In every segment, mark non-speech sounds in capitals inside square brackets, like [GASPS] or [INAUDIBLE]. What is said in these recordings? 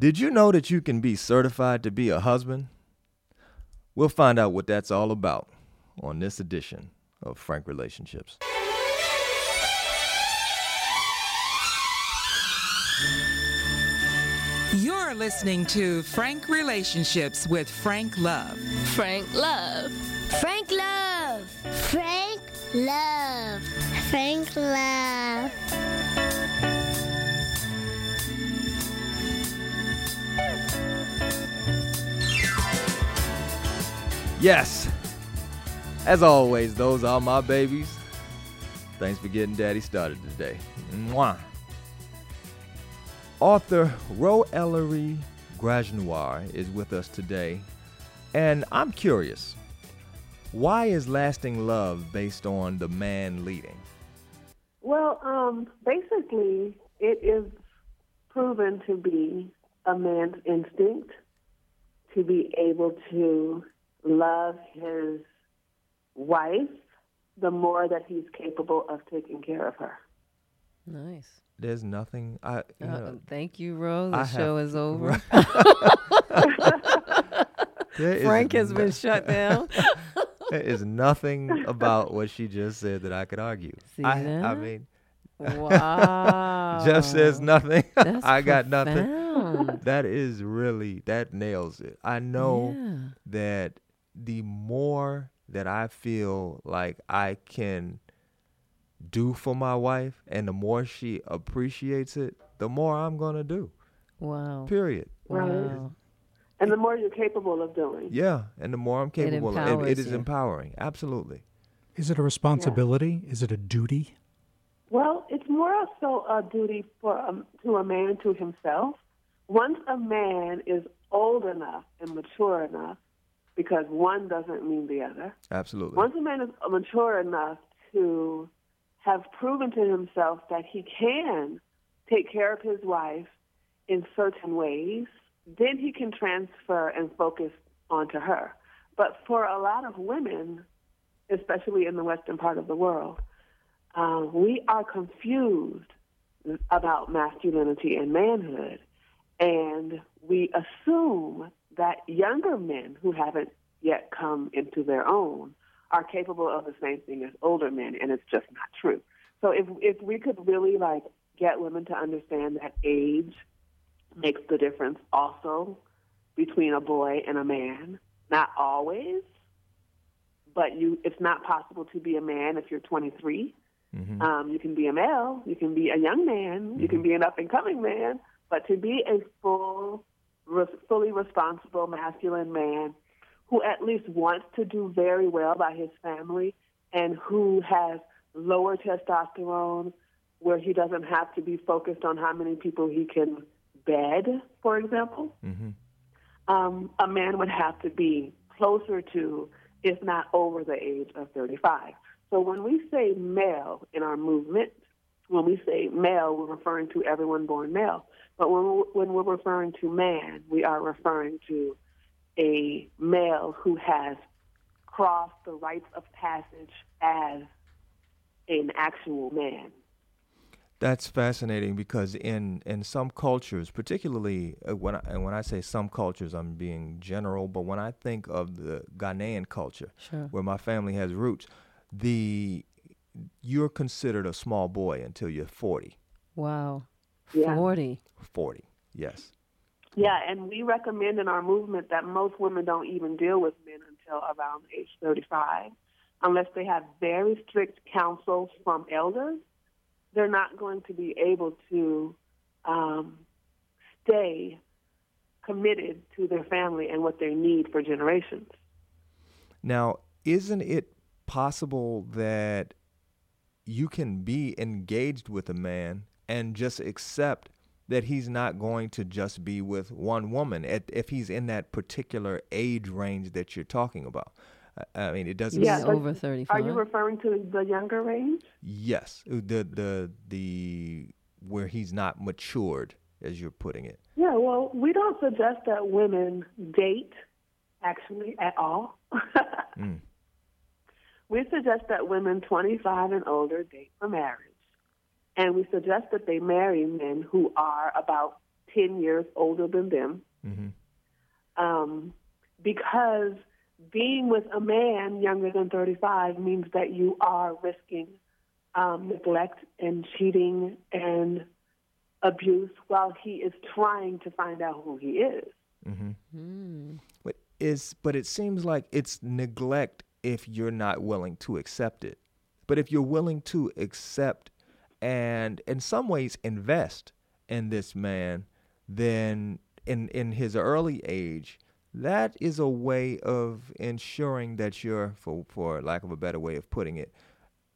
Did you know that you can be certified to be a husband? We'll find out what that's all about on this edition of Frank Relationships. You're listening to Frank Relationships with Frank Love. Frank Love. Frank Love. Frank Love. Frank Love. Yes. As always, those are my babies. Thanks for getting daddy started today. Mwah. Author Ro Elori Gragenoir is with us today, and I'm curious. Why is lasting love based on the man leading? Well, um, basically, it is proven to be a man's instinct to be able to love his wife the more that he's capable of taking care of her. Nice. There's nothing I you Uh, know, thank you, Rose. The I show have- is over. [LAUGHS] Frank has been shut down. [LAUGHS] There is nothing about what she just said that I could argue. See I, I mean, wow. [LAUGHS] Jeff says nothing. That's I got nothing. That is really that nails it. I know Yeah. that the more that I feel like I can do for my wife and the more she appreciates it, the more I'm going to do. Wow. Period. Right. Wow. And the more you're capable of doing. Yeah, and the more I'm capable of it, it empowers is you. empowering. Absolutely. Is it a responsibility? Is it a duty? Well, it's more so a duty for um, to a man to himself. Once a man is old enough and mature enough, because one doesn't mean the other. Absolutely. Once a man is mature enough to have proven to himself that he can take care of his wife in certain ways, then he can transfer and focus onto her. But for a lot of women, especially in the western part of the world, uh, we are confused about masculinity and manhood, and we assume that younger men who haven't yet come into their own are capable of the same thing as older men, and it's just not true. So if if we could really like get women to understand that age makes the difference also between a boy and a man, not always, but you it's not possible to be a man if you're 23. Mhm. Um, you can be a male, you can be a young man, you can be an up and coming man, but to be a full, fully responsible masculine man who at least wants to do very well by his family and who has lower testosterone, where he doesn't have to be focused on how many people he can bed, for example, Mhm. um, a man would have to be closer to, if not over the age of 35. So when we say male in our movement, when we say male, we're referring to everyone born male. But when we're, when we're referring to man, we are referring to a male who has crossed the rites of passage as an actual man. That's fascinating because in in some cultures, particularly uh, when I, and when I say some cultures, I'm being general. But when I think of the Ghanaian culture, Sure. where my family has roots, the you're considered a small boy until you're 40. Wow. Yeah. 40. 40, yes. Yeah, and we recommend in our movement that most women don't even deal with men until around age 35. Unless they have very strict counsel from elders, they're not going to be able to um, stay committed to their family and what they need for generations. Now, isn't it possible that you can be engaged with a man and just accept that he's not going to just be with one woman at, if he's in that particular age range that you're talking about? I- I mean, it doesn't. Yeah, over 35. Are you referring to the younger range? Yes, the the the where he's not matured, as you're putting it. Yeah, well, we don't suggest that women date, actually, at all. Mm. [LAUGHS] We suggest that women 25 and older date for marriage. And we suggest that they marry men who are about 10 years older than them. hmm Um, because being with a man younger than 35 means that you are risking um, neglect and cheating and abuse while he is trying to find out who he is. hmm Mm. But is but it seems like it's neglect if you're not willing to accept it. But if you're willing to accept and in some ways invest in this man, then in in his early age, that is a way of ensuring that you're for for lack of a better way of putting it,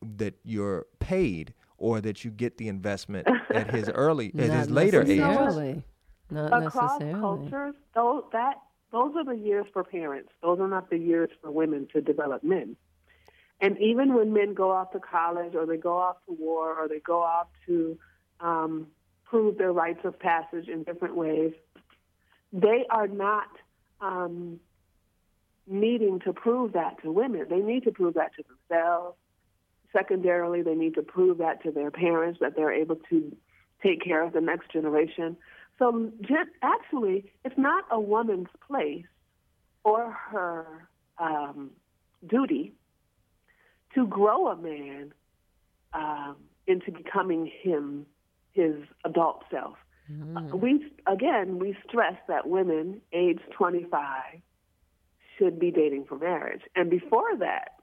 that you're paid or that you get the investment [LAUGHS] at his early at his later age. necessarily. Not Across necessarily. cultures, those, that, those are the years for parents. Those are not the years for women to develop men. And even when men go off to college or they go off to war or they go off to um, prove their rites of passage in different ways, they are not um, needing to prove that to women. They need to prove that to themselves. Secondarily, they need to prove that to their parents that they're able to take care of the next generation. So, actually, it's not a woman's place or her um, duty to grow a man um, into becoming him, his adult self. Uh, we again we stress that women age 25 should be dating for marriage, and before that,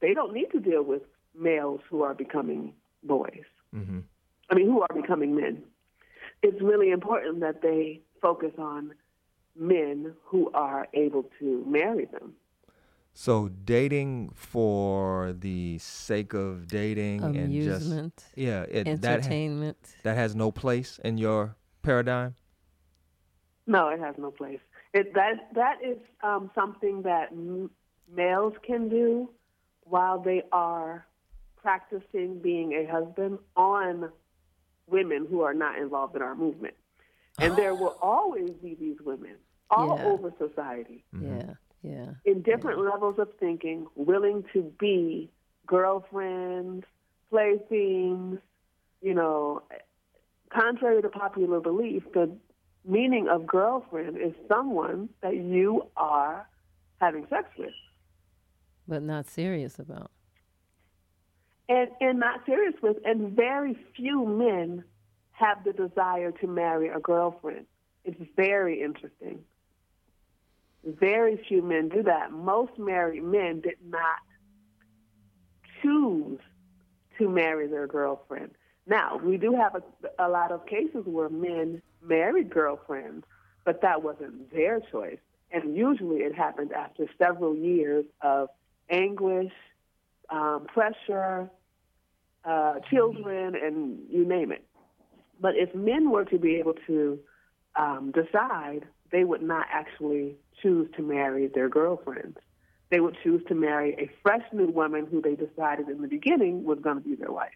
they don't need to deal with males who are becoming boys. hmm I mean, who are becoming men. It's really important that they focus on men who are able to marry them. So dating for the sake of dating and just Amusement, yeah, it, that ha- entertainment. that has no place in your paradigm. No, it has no place. It, that that is um, something that m- males can do while they are practicing being a husband on women who are not involved in our movement. And there [GASPS] will always be these women all Yeah. over society Yeah, yeah. in different levels of thinking, willing to be girlfriends, playthings, you know, contrary to popular belief, the meaning of girlfriend is someone that you are having sex with. But not serious about. And and not serious with and very few men have the desire to marry a girlfriend. It's very interesting. Very few men do that. Most married men did not choose to marry their girlfriend. Now, we do have a, a lot of cases where men married girlfriends, but that wasn't their choice. And usually it happened after several years of anguish, um, pressure, uh, children, and you name it. But if men were to be able to um, decide, they would not actually choose to marry their girlfriends. They would choose to marry a fresh new woman who they decided in the beginning was going to be their wife.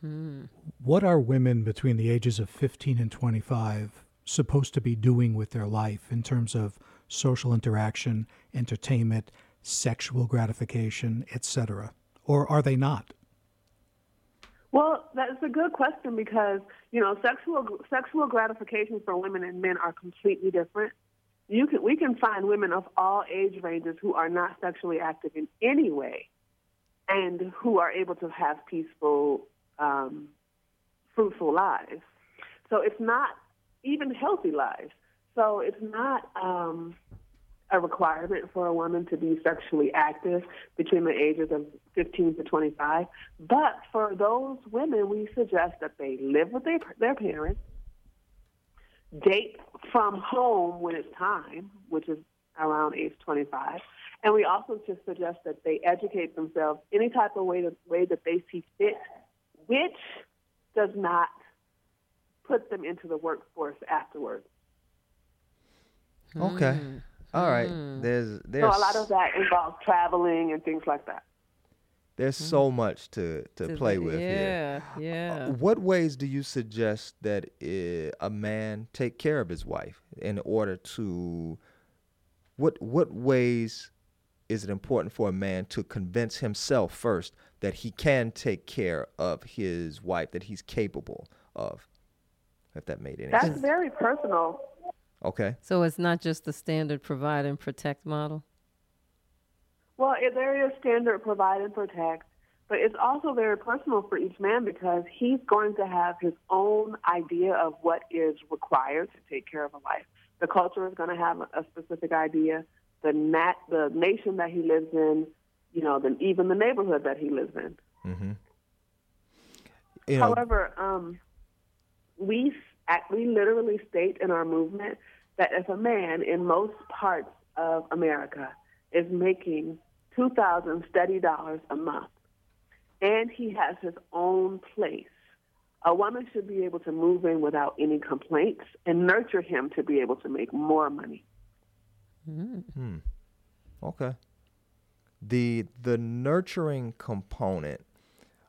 Hmm. What are women between the ages of 15 and 25 supposed to be doing with their life in terms of social interaction, entertainment, sexual gratification, etc.? Or are they not? Well, that's a good question because you know sexual sexual gratification for women and men are completely different. You can we can find women of all age ranges who are not sexually active in any way, and who are able to have peaceful, um, fruitful lives. So it's not even healthy lives. So it's not um, a requirement for a woman to be sexually active between the ages of 15 to 25. But for those women, we suggest that they live with their, their parents, date from home when it's time, which is around age 25. And we also just suggest that they educate themselves any type of way, to, way that they see fit, which does not put them into the workforce afterwards. Okay. Hmm. All right. There's there's So a lot of that involves traveling and things like that. There's so much to to To play the- with here. Yeah, yeah. What ways do you suggest that uh, a man take care of his wife in order to what what ways is it important for a man to convince himself first that he can take care of his wife that he's capable of? If that made any That's sense. That's very personal. Okay. So it's not just the standard provide and protect model. Well, it, there is standard provide and protect, but it's also very personal for each man because he's going to have his own idea of what is required to take care of a wife. The culture is going to have a specific idea. The nat, the nation that he lives in, you know, the, even the neighborhood that he lives in. Mm-hmm. You know, However, um, we s- act- we literally state in our movement that if a man in most parts of America is making two thousand steady dollars a month, and he has his own place, a woman should be able to move in without any complaints and nurture him to be able to make more money. Mm-hmm. Okay. The the nurturing component.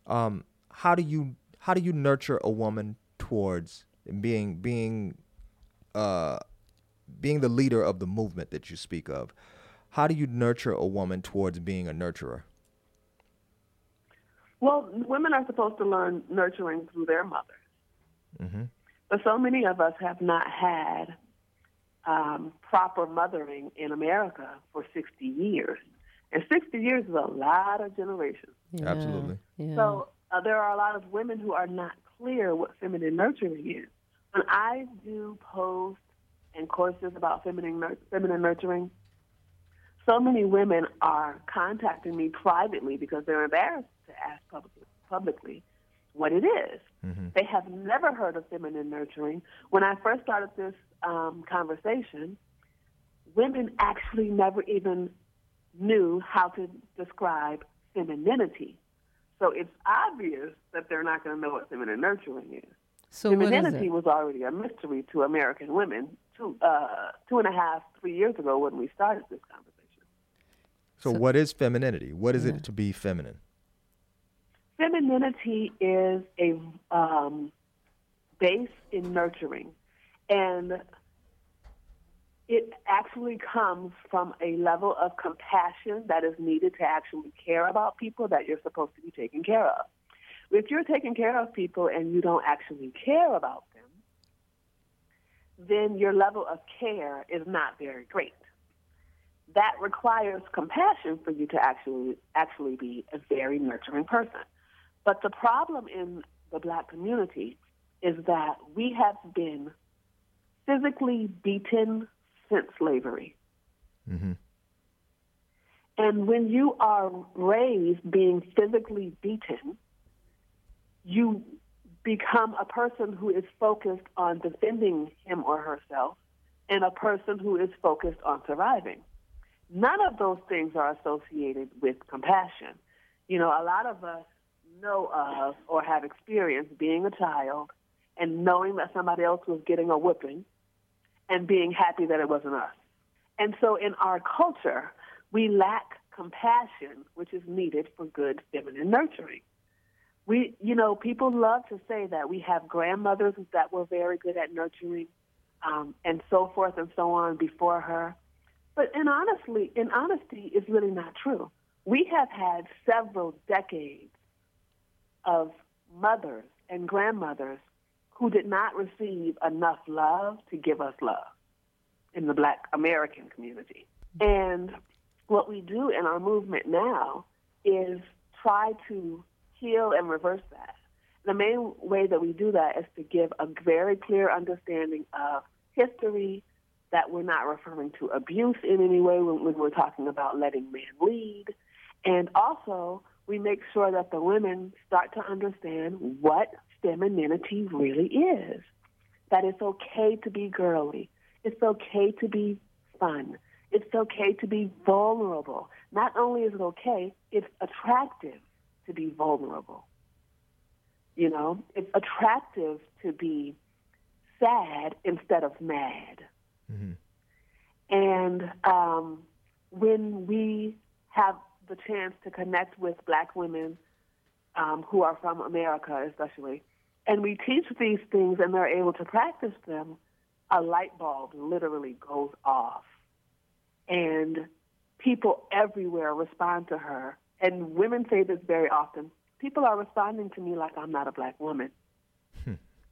Um, how do you how do you nurture a woman towards being being uh being the leader of the movement that you speak of? How do you nurture a woman towards being a nurturer? Well, women are supposed to learn nurturing through their mothers. Mm-hmm. But so many of us have not had um, proper mothering in America for 60 years. And 60 years is a lot of generations. Yeah, Absolutely. Yeah. So uh, there are a lot of women who are not clear what feminine nurturing is. When I do posts and courses about feminine, nur- feminine nurturing, so many women are contacting me privately because they're embarrassed to ask publicly, publicly what it is. Mm-hmm. They have never heard of feminine nurturing. When I first started this um, conversation, women actually never even knew how to describe femininity. So it's obvious that they're not going to know what feminine nurturing is. so femininity it? was already a mystery to American women two, uh, two and a half, three years ago when we started this conversation. So, So- what is femininity? What is Yeah. it to be feminine? Femininity is a um, base in nurturing, and it actually comes from a level of compassion that is needed to actually care about people that you're supposed to be taking care of. If you're taking care of people and you don't actually care about them, then your level of care is not very great. That requires compassion for you to actually actually be a very nurturing person. But the problem in the black community is that we have been physically beaten since slavery. Mm-hmm. And when you are raised being physically beaten, you become a person who is focused on defending him or herself and a person who is focused on surviving. None of those things are associated with compassion. You know, a lot of us know of or have experienced being a child and knowing that somebody else was getting a whipping and being happy that it wasn't us. And so in our culture, we lack compassion, which is needed for good feminine nurturing. We, you know, people love to say that we have grandmothers that were very good at nurturing, um, and so forth and so on before her. But in honestly, in honesty, it's really not true. We have had several decades of mothers and grandmothers who did not receive enough love to give us love in the black American community. And what we do in our movement now is try to heal and reverse that. The main way that we do that is to give a very clear understanding of history, that we're not referring to abuse in any way when, when we're talking about letting men lead. And also, we make sure that the women start to understand what femininity really is. That it's okay to be girly. It's okay to be fun. It's okay to be vulnerable. Not only is it okay, it's attractive to be vulnerable. You know, it's attractive to be sad instead of mad. Mm-hmm. And um, when we have the chance to connect with black women um, who are from America, especially, and we teach these things and they're able to practice them, a light bulb literally goes off. And people everywhere respond to her. And women say this very often people are responding to me like I'm not a black woman,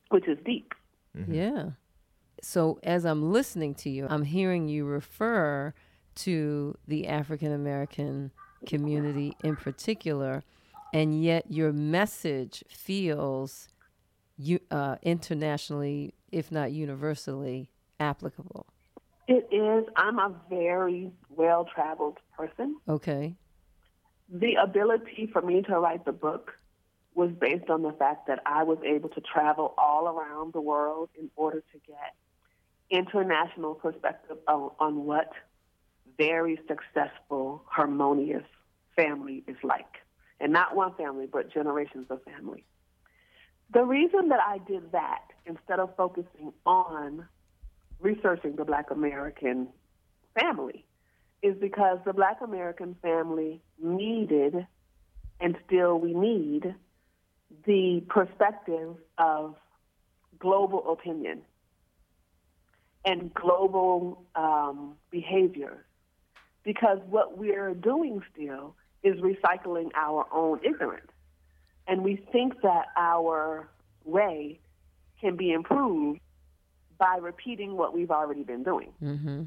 which is deep. Yeah. So as I'm listening to you, I'm hearing you refer to the African American community in particular, and yet your message feels you, uh, internationally, if not universally, applicable. It is. I'm a very well traveled person. Okay. The ability for me to write the book was based on the fact that I was able to travel all around the world in order to get international perspective on, on what very successful, harmonious family is like. And not one family, but generations of family. The reason that I did that instead of focusing on researching the black American family is because the black American family needed, and still we need, the perspective of global opinion and global um, behavior. Because what we're doing still is recycling our own ignorance. And we think that our way can be improved by repeating what we've already been doing. Mm-hmm.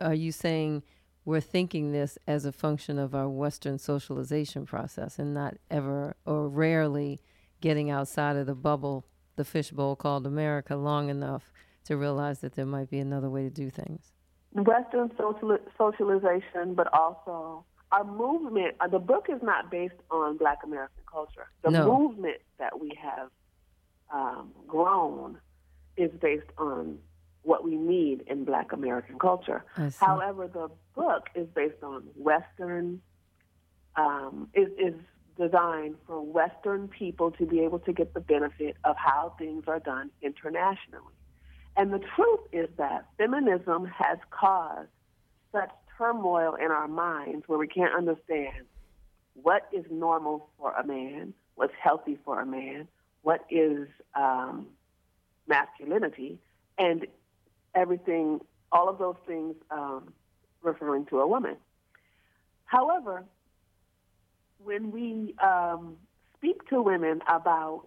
Are you saying we're thinking this as a function of our Western socialization process and not ever or rarely getting outside of the bubble, the fishbowl called America, long enough to realize that there might be another way to do things? Western social, socialization, but also our movement. Uh, the book is not based on Black American culture. The No. movement that we have um, grown is based on what we need in Black American culture. However, the book is based on Western, um, is, is designed for Western people to be able to get the benefit of how things are done internationally. And the truth is that feminism has caused such turmoil in our minds where we can't understand what is normal for a man, what's healthy for a man, what is um, masculinity, and everything, all of those things um, referring to a woman. However, when we um, speak to women about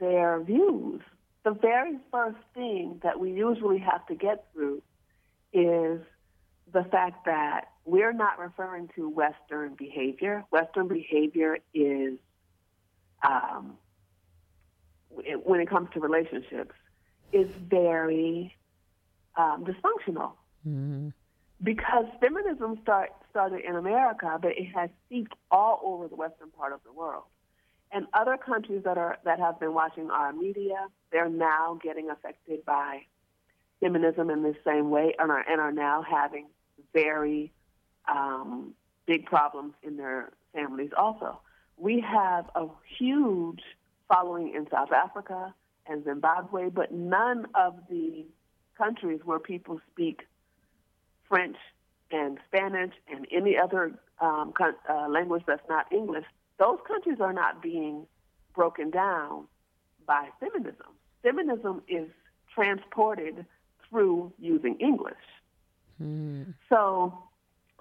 their views, the very first thing that we usually have to get through is the fact that we're not referring to Western behavior. Western behavior is, um, it- when it comes to relationships, is very um, dysfunctional Mm-hmm. because feminism start, started in America, but it has seeped all over the western part of the world. And other countries that are that have been watching our media, they're now getting affected by feminism in the same way, and are and are now having very um, big problems in their families. Also, we have a huge following in South Africa and Zimbabwe, but none of the countries where people speak French and Spanish and any other um, uh, language that's not English, those countries are not being broken down by feminism. Feminism is transported through using English. So,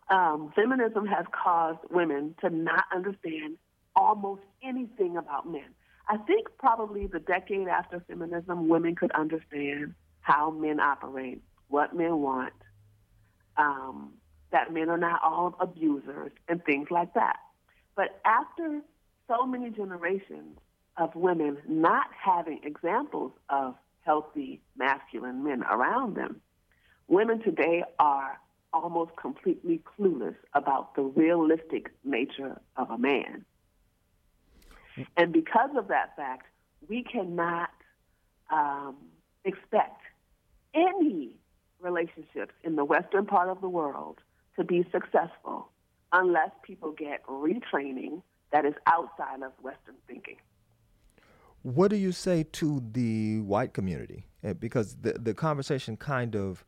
um, feminism has caused women to not understand almost anything about men. I think probably the decade after feminism, women could understand how men operate, what men want, um, that men are not all abusers, and things like that. But after so many generations of women not having examples of healthy masculine men around them, women today are almost completely clueless about the realistic nature of a man. And because of that fact, we cannot um, expect any relationships in the western part of the world to be successful unless people get retraining that is outside of Western thinking. What do you say to the white community? Uh, Because the the conversation kind of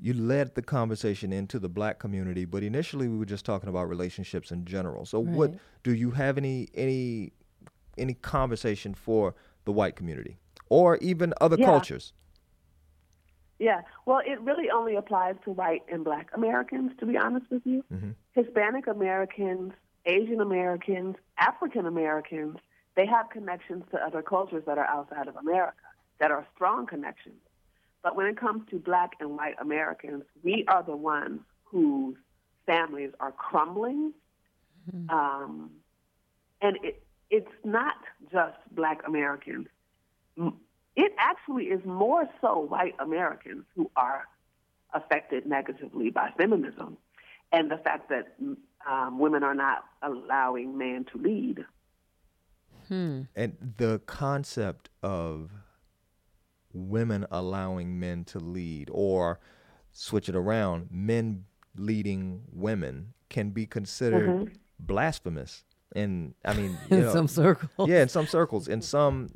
you led the conversation into the black community, but initially we were just talking about relationships in general. So what do you have any any any conversation for the white community or even other Yeah. cultures? Yeah, well, it really only applies to white and black Americans, to be honest with you. Hispanic Americans, Asian Americans, African Americans, they have connections to other cultures that are outside of America. that are strong connections. But when it comes to black and white Americans, we are the ones whose families are crumbling. Um, and it, it's not just black Americans. It actually is more so white Americans who are affected negatively by feminism and the fact that um, women are not allowing men to lead. Hmm. And the concept of women allowing men to lead, or switch it around, men leading women can be considered mm-hmm. blasphemous. And I mean, [LAUGHS] you In know, some circles. yeah, in some circles, in some,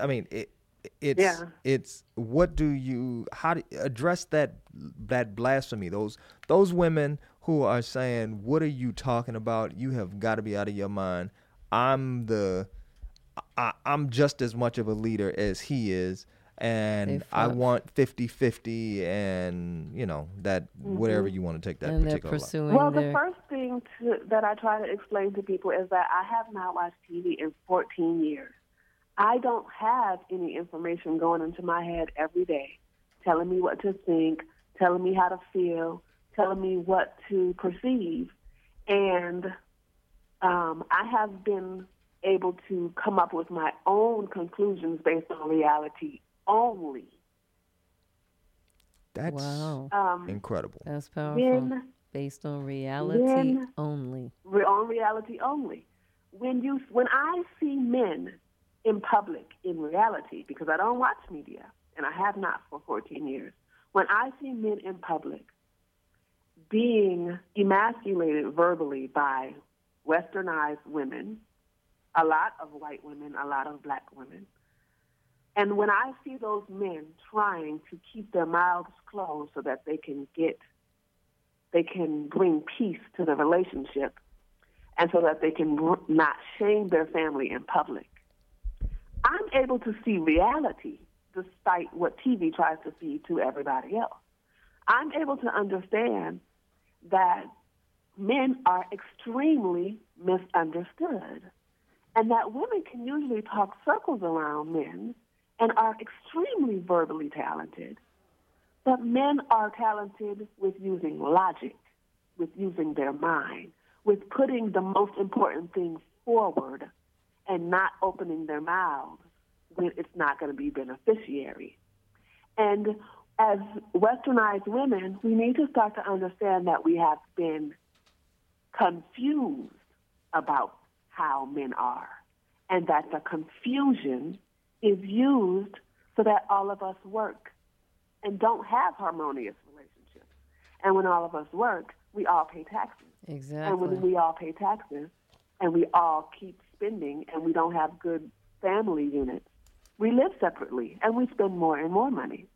I mean, it, it's Yeah. it's what do you how do address that that blasphemy? Those those women who are saying, "What are you talking about? You have got to be out of your mind." I'm the I, I'm just as much of a leader as he is, and I want 50-50 and you know that whatever you want to take that and particular line. pursuing Well, the first thing to, that I try to explain to people is that I have not watched TV in 14 years. I don't have any information going into my head every day telling me what to think, telling me how to feel, telling me what to perceive. And um, I have been able to come up with my own conclusions based on reality only. That's wow, Um, incredible. that's powerful. when Based on reality when- only. re- on reality only. When you when I see men in public in reality, because I don't watch media and I have not for 14 years, when I see men in public being emasculated verbally by westernized women, a lot of white women, a lot of black women, and when I see those men trying to keep their mouths closed so that they can get they can bring peace to the relationship and so that they can not shame their family in public. I'm able to see reality despite what TV tries to feed to everybody else. I'm able to understand that men are extremely misunderstood and that women can usually talk circles around men and are extremely verbally talented but men are talented with using logic, with using their mind, with putting the most important things forward and not opening their mouths when it's not going to be beneficiary. And as westernized women, we need to start to understand that we have been confused about how men are, and that the confusion is used so that all of us work and don't have harmonious relationships. And when all of us work, we all pay taxes. Exactly. And when we all pay taxes and we all keep spending and we don't have good family units, we live separately and we spend more and more money.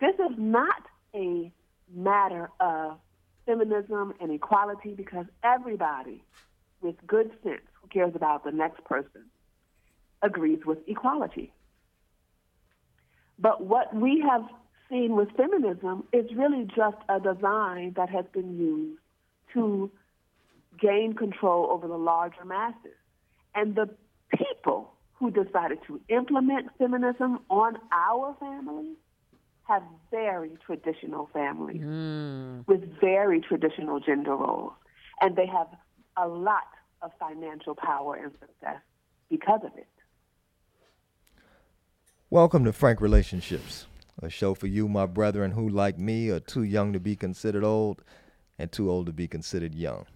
This is not a matter of feminism and equality because everybody with good sense who cares about the next person agrees with equality. But what we have seen with feminism is really just a design that has been used to gain control over the larger masses. And the people who decided to implement feminism on our families have very traditional families mm. with very traditional gender roles. And they have a lot of financial power and success because of it. Welcome to Frank Relationships, a show for you, my brethren, who, like me, are too young to be considered old and too old to be considered young.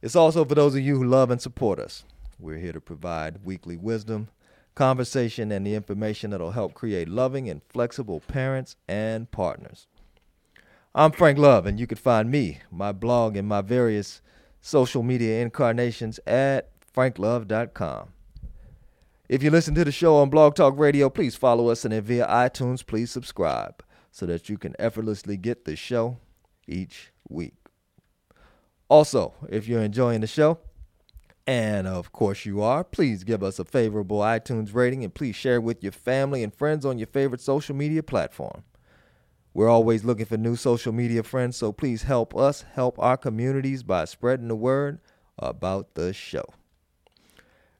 It's also for those of you who love and support us. We're here to provide weekly wisdom, conversation, and the information that'll help create loving and flexible parents and partners. I'm Frank Love, and you can find me, my blog, and my various social media incarnations at franklove.com. If you listen to the show on Blog Talk Radio, please follow us and then via iTunes, please subscribe so that you can effortlessly get the show each week. Also, if you're enjoying the show, and of course you are, please give us a favorable iTunes rating and please share with your family and friends on your favorite social media platform. We're always looking for new social media friends, so please help us help our communities by spreading the word about the show.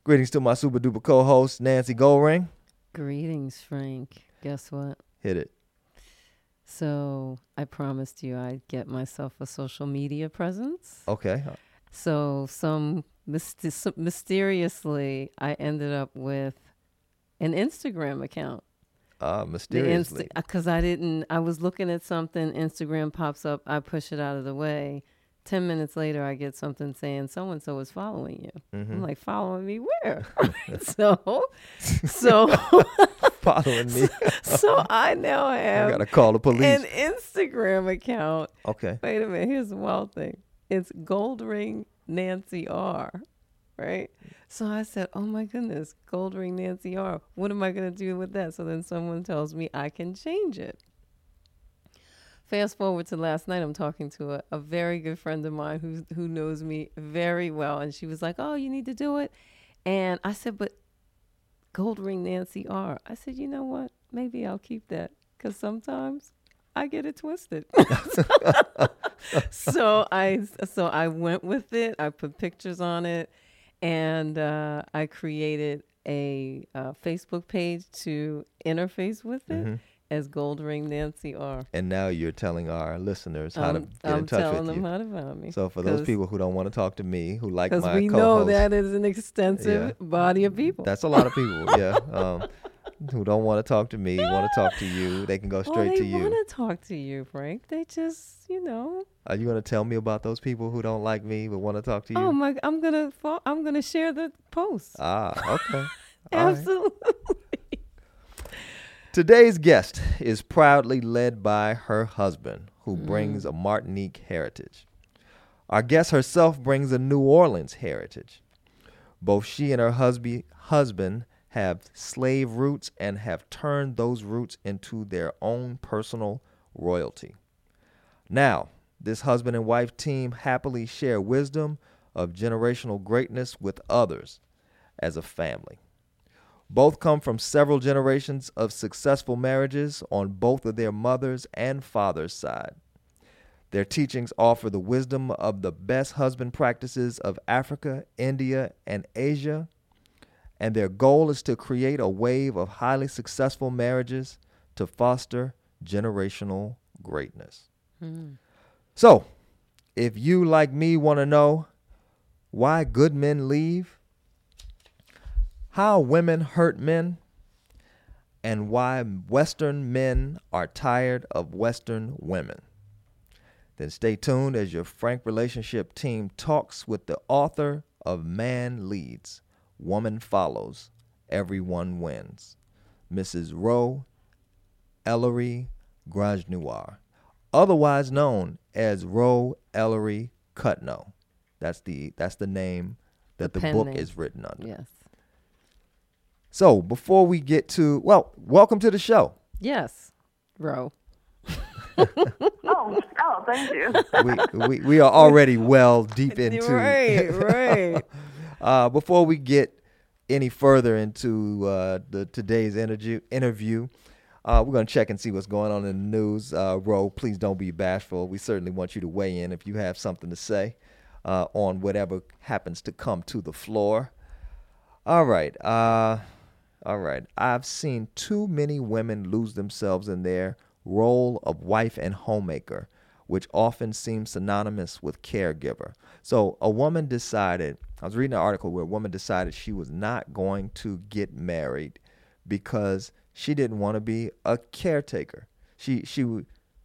Greetings to my super duper co host, Nancy Goldring. Greetings, Frank. Guess what? Hit it. So I promised you I'd get myself a social media presence. Okay. So some myst- some- mysteriously, I ended up with an Instagram account. Uh, mysteriously. because I didn't. I was looking at something. Instagram pops up. I push it out of the way. Ten minutes later, I get something saying so and so is following you. Mm-hmm. I'm like, following me where? [LAUGHS] [LAUGHS] so, so, [LAUGHS] Following me. so I now I have gotta call the police. an Instagram account. okay. Wait a minute. Here's the wild thing. It's Gold Ring Nancy R. Right. So I said, "Oh my goodness, Gold Ring Nancy R. What am I gonna do with that?" So then someone tells me I can change it. Fast forward to last night, I'm talking to a, a very good friend of mine who who knows me very well, and she was like, "Oh, you need to do it," and I said, "But Gold Ring Nancy R. I said, "You know what? Maybe I'll keep that because sometimes I get it twisted." [LAUGHS] so I so I went with it. I put pictures on it, and uh, I created a uh, Facebook page to interface with it Mm-hmm. as Gold Ring Nancy R. And now you're telling our listeners how to get I'm in touch telling with them how to find me. So for those people who don't want to talk to me, who like because my we co-host, know that is an extensive Yeah. body of people. that's a lot of people. yeah. [LAUGHS] Um, who don't want to talk to me, want to talk to you, they can go [LAUGHS] well, straight they to you. They want to talk to you, Frank. They just, you know. Are you going to tell me about those people who don't like me but want to talk to you? Oh my! I'm gonna. I'm gonna share the post. ah, okay. [LAUGHS] Right. Absolutely. Today's guest is proudly led by her husband, who Mm. brings a Martinique heritage. Our guest herself brings a New Orleans heritage. Both she and her husby, husband have slave roots and have turned those roots into their own personal royalty. Now, this husband and wife team happily share wisdom of generational greatness with others as a family. Both come from several generations of successful marriages on both of their mother's and father's side. Their teachings offer the wisdom of the best husband practices of Africa, India, and Asia, and their goal is to create a wave of highly successful marriages to foster generational greatness. Hmm. So, if you, like me, want to know why good men leave, how women hurt men, and why Western men are tired of Western women. Then stay tuned as your Frank Relationship team talks with the author of Man Leads, Woman Follows, Everyone Wins, Mrs. Ro Elori Grajnoir, otherwise known as Ro Elori Cutno. That's the that's the name that The the, book name. is written under. yes. So before we get to well, welcome to the show. Yes. Ro. Oh, oh, thank you. We we, we are already well deep [LAUGHS] into Right. [LAUGHS] Right. Uh, before we get any further into uh, the today's interview, interview, uh, we're gonna check and see what's going on in the news. Uh, Ro, please don't be bashful. We certainly want you to weigh in if you have something to say uh, on whatever happens to come to the floor. All right, uh, all right. I've seen too many women lose themselves in their role of wife and homemaker, which often seems synonymous with caregiver. So a woman decided. I was reading an article where a woman decided she was not going to get married because she didn't want to be a caretaker. She she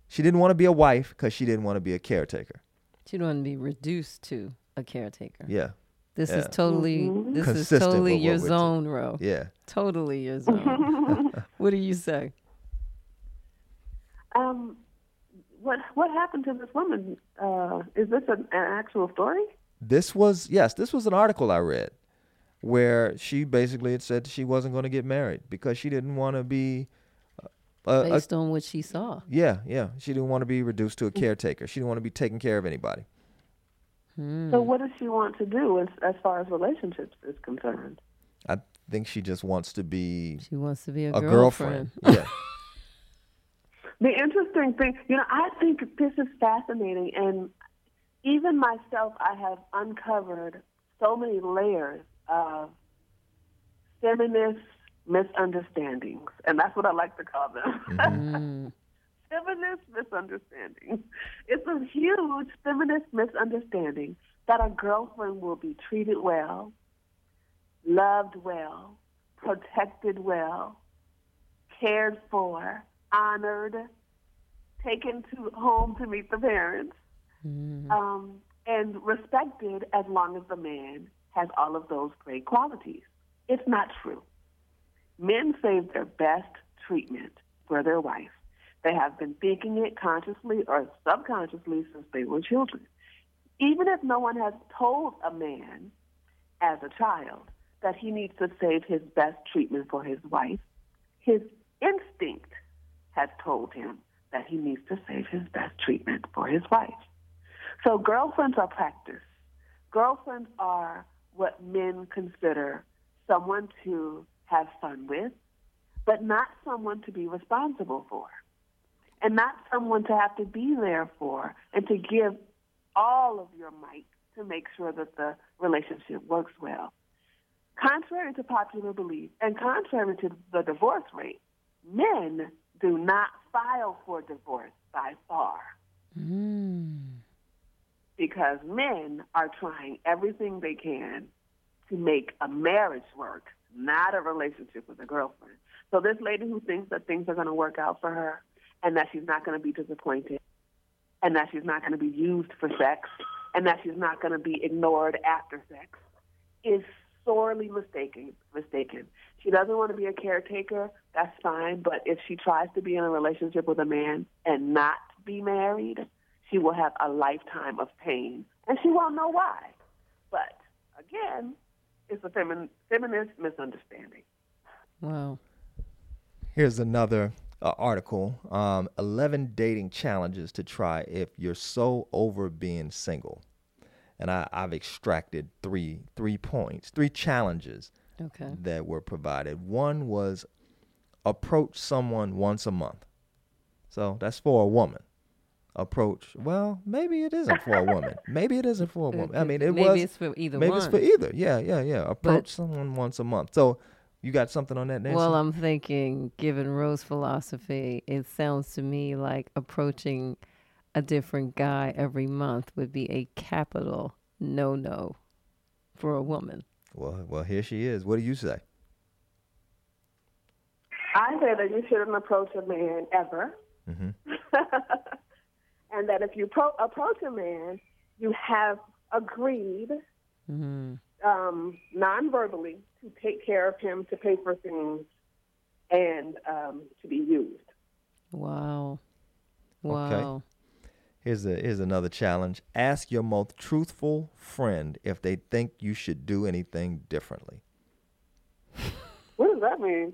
she didn't want to be a wife because she didn't want to be a caretaker. She didn't want to be reduced to a caretaker. Yeah, This is Yeah. totally this Consistent is totally your we're zone, Ro. yeah. Totally your zone. [LAUGHS] what do you say? Um, what what happened to this woman? Uh, is this an, an actual story? This was yes, this was an article I read where she basically had said she wasn't going to get married because she didn't want to be uh, a, a, Based on what she saw. yeah, yeah, she didn't want to be reduced to a caretaker. She didn't want to be taking care of anybody. So what does she want to do as, as far as relationships is concerned? I think she just wants to be She wants to be a, a girlfriend. girlfriend. yeah. [LAUGHS] The interesting thing, you know, I think this is fascinating, and even myself, I have uncovered so many layers of feminist misunderstandings, and that's what I like to call them. Mm. [LAUGHS] feminist misunderstanding. It's a huge feminist misunderstanding that a girlfriend will be treated well, loved well, protected well, cared for, honored, taken to home to meet the parents, um, and respected as long as the man has all of those great qualities. It's not true. Men save their best treatment for their wife. They have been thinking it consciously or subconsciously since they were children. Even if no one has told a man as a child that he needs to save his best treatment for his wife, his instinct has told him that he needs to save his best treatment for his wife. So girlfriends are practice. Girlfriends are what men consider someone to have fun with, but not someone to be responsible for. And not someone to have to be there for and to give all of your might to make sure that the relationship works well. Contrary to popular belief and contrary to the divorce rate, men do not file for divorce by far Mm. because men are trying everything they can to make a marriage work, not a relationship with a girlfriend. So this lady who thinks that things are going to work out for her and that she's not going to be disappointed and that she's not going to be used for sex and that she's not going to be ignored after sex is sorely mistaken. Mistaken. She doesn't want to be a caretaker. That's fine. But if she tries to be in a relationship with a man and not be married, she will have a lifetime of pain, and she won't know why. But again, it's a femin- feminist misunderstanding. Wow. Here's another uh, article um, 11 dating challenges to try if you're so over being single. And I, I've extracted three three points, three challenges Okay. that were provided. One was approach someone once a month. So that's for a woman. Approach. Well, maybe it isn't for a woman. Maybe it isn't for a woman. I mean, it maybe was. Maybe it's for either maybe one. it's for either. Yeah, yeah, yeah. Approach someone once a month. So you got something on that, Nancy? Well, I'm thinking, given Ro's philosophy, it sounds to me like approaching a different guy every month would be a capital no no for a woman. Well, well, here she is. What do you say? I say that you shouldn't approach a man ever, Mhm. [LAUGHS] and that if you pro- approach a man, you have agreed hmm um, non-verbally to take care of him, to pay for things, and um, to be used. Wow. Wow. Here's a here's another challenge. Ask your most truthful friend if they think you should do anything differently. [LAUGHS] What does that mean?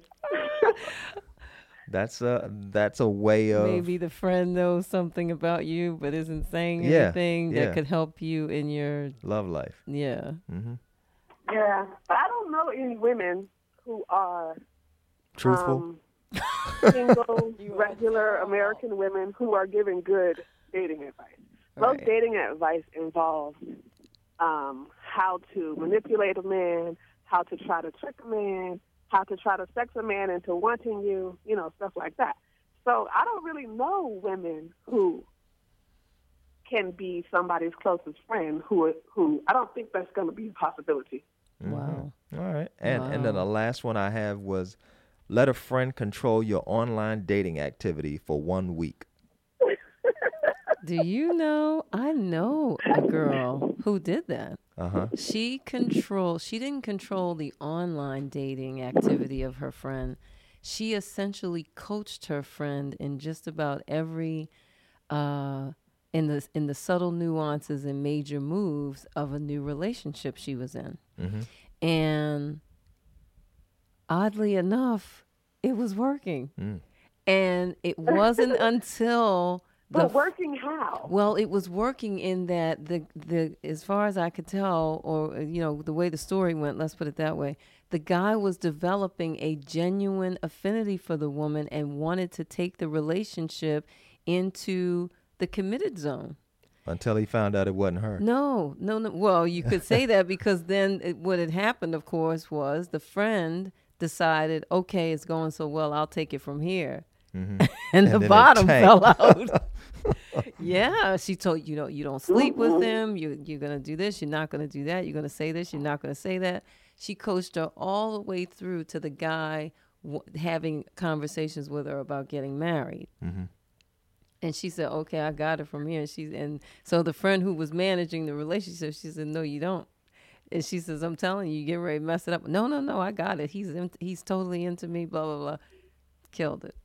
That's a that's a way of Maybe the friend knows something about you but isn't saying Yeah, anything yeah. that could help you in your love life. yeah. hmm Yeah, but I don't know any women who are Truthful. um, [LAUGHS] single, regular American women who are giving good dating advice. Most Right. dating advice involves um, how to manipulate a man, how to try to trick a man, how to try to sex a man into wanting you, you know, stuff like that. So I don't really know women who can be somebody's closest friend who who I don't think that's going to be a possibility. Wow. All right. And and then the last one I have was let a friend control your online dating activity for one week. Do you know? I know a girl who did that. Uh huh. She control she didn't control the online dating activity of her friend. She essentially coached her friend in just about every uh in the in the subtle nuances and major moves of a new relationship she was in. mm-hmm. And oddly enough, it was working. Mm. And it wasn't until the But working how? well, it was working in that the the as far as I could tell, or you know, the way the story went. Let's put it that way. The guy was developing a genuine affinity for the woman and wanted to take the relationship into the committed zone. Until he found out it wasn't her. No, no, no. Well, you could say that because then it, what had happened, of course, was the friend decided, okay, it's going so well, I'll take it from here. Mhm. [LAUGHS] and, And the bottom fell out. [LAUGHS] yeah, she told you know you don't sleep with him. You you're gonna do this. You're not gonna do that. You're gonna say this. You're not gonna say that. She coached her all the way through to the guy w- having conversations with her about getting married. Mm-hmm. And she said, "Okay, I got it from here." And she's and so the friend who was managing the relationship, she said, "No, you don't." And she says, "I'm telling you, you get ready to mess it up." No, no, no, I got it. He's in, he's totally into me. Blah blah blah. Killed it.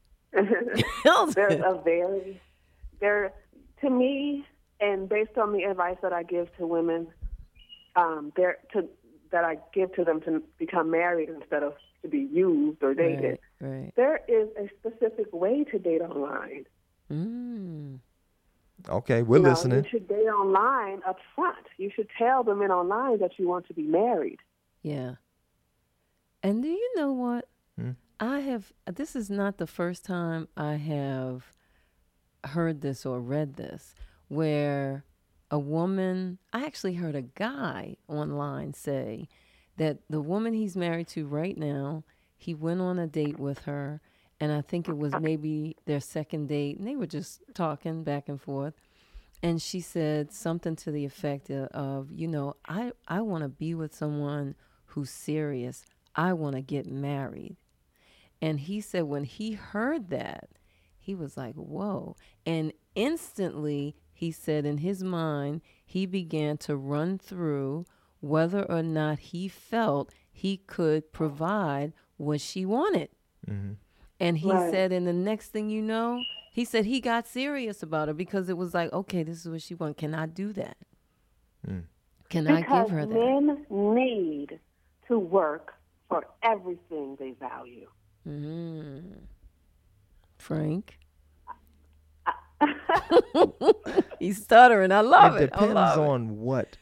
[LAUGHS] Killed There's a very there to me, and based on the advice that I give to women, um, there to that I give to them to become married instead of to be used or dated. Right. Right. There is a specific way to date online. Mm. Okay, we're You know, listening. You should date online up front. You should tell the men online that you want to be married. Yeah. And do you know what? Hmm? I have, this is not the first time I have heard this or read this where a woman, I actually heard a guy online say that the woman he's married to right now, he went on a date with her. And I think it was maybe their second date, and they were just talking back and forth. And she said something to the effect of, you know, I, I want to be with someone who's serious. I want to get married. And he said when he heard that, he was like, whoa. And instantly, he said in his mind, he began to run through whether or not he felt he could provide what she wanted. Mm-hmm. And he Right. said, and the next thing you know, he said he got serious about it because it was like, okay, this is what she wants. Can I do that? Mm. Can I Because give her that? men need to work for everything they value. Mm. Frank. [LAUGHS] He's stuttering. I love it. it depends love it. on what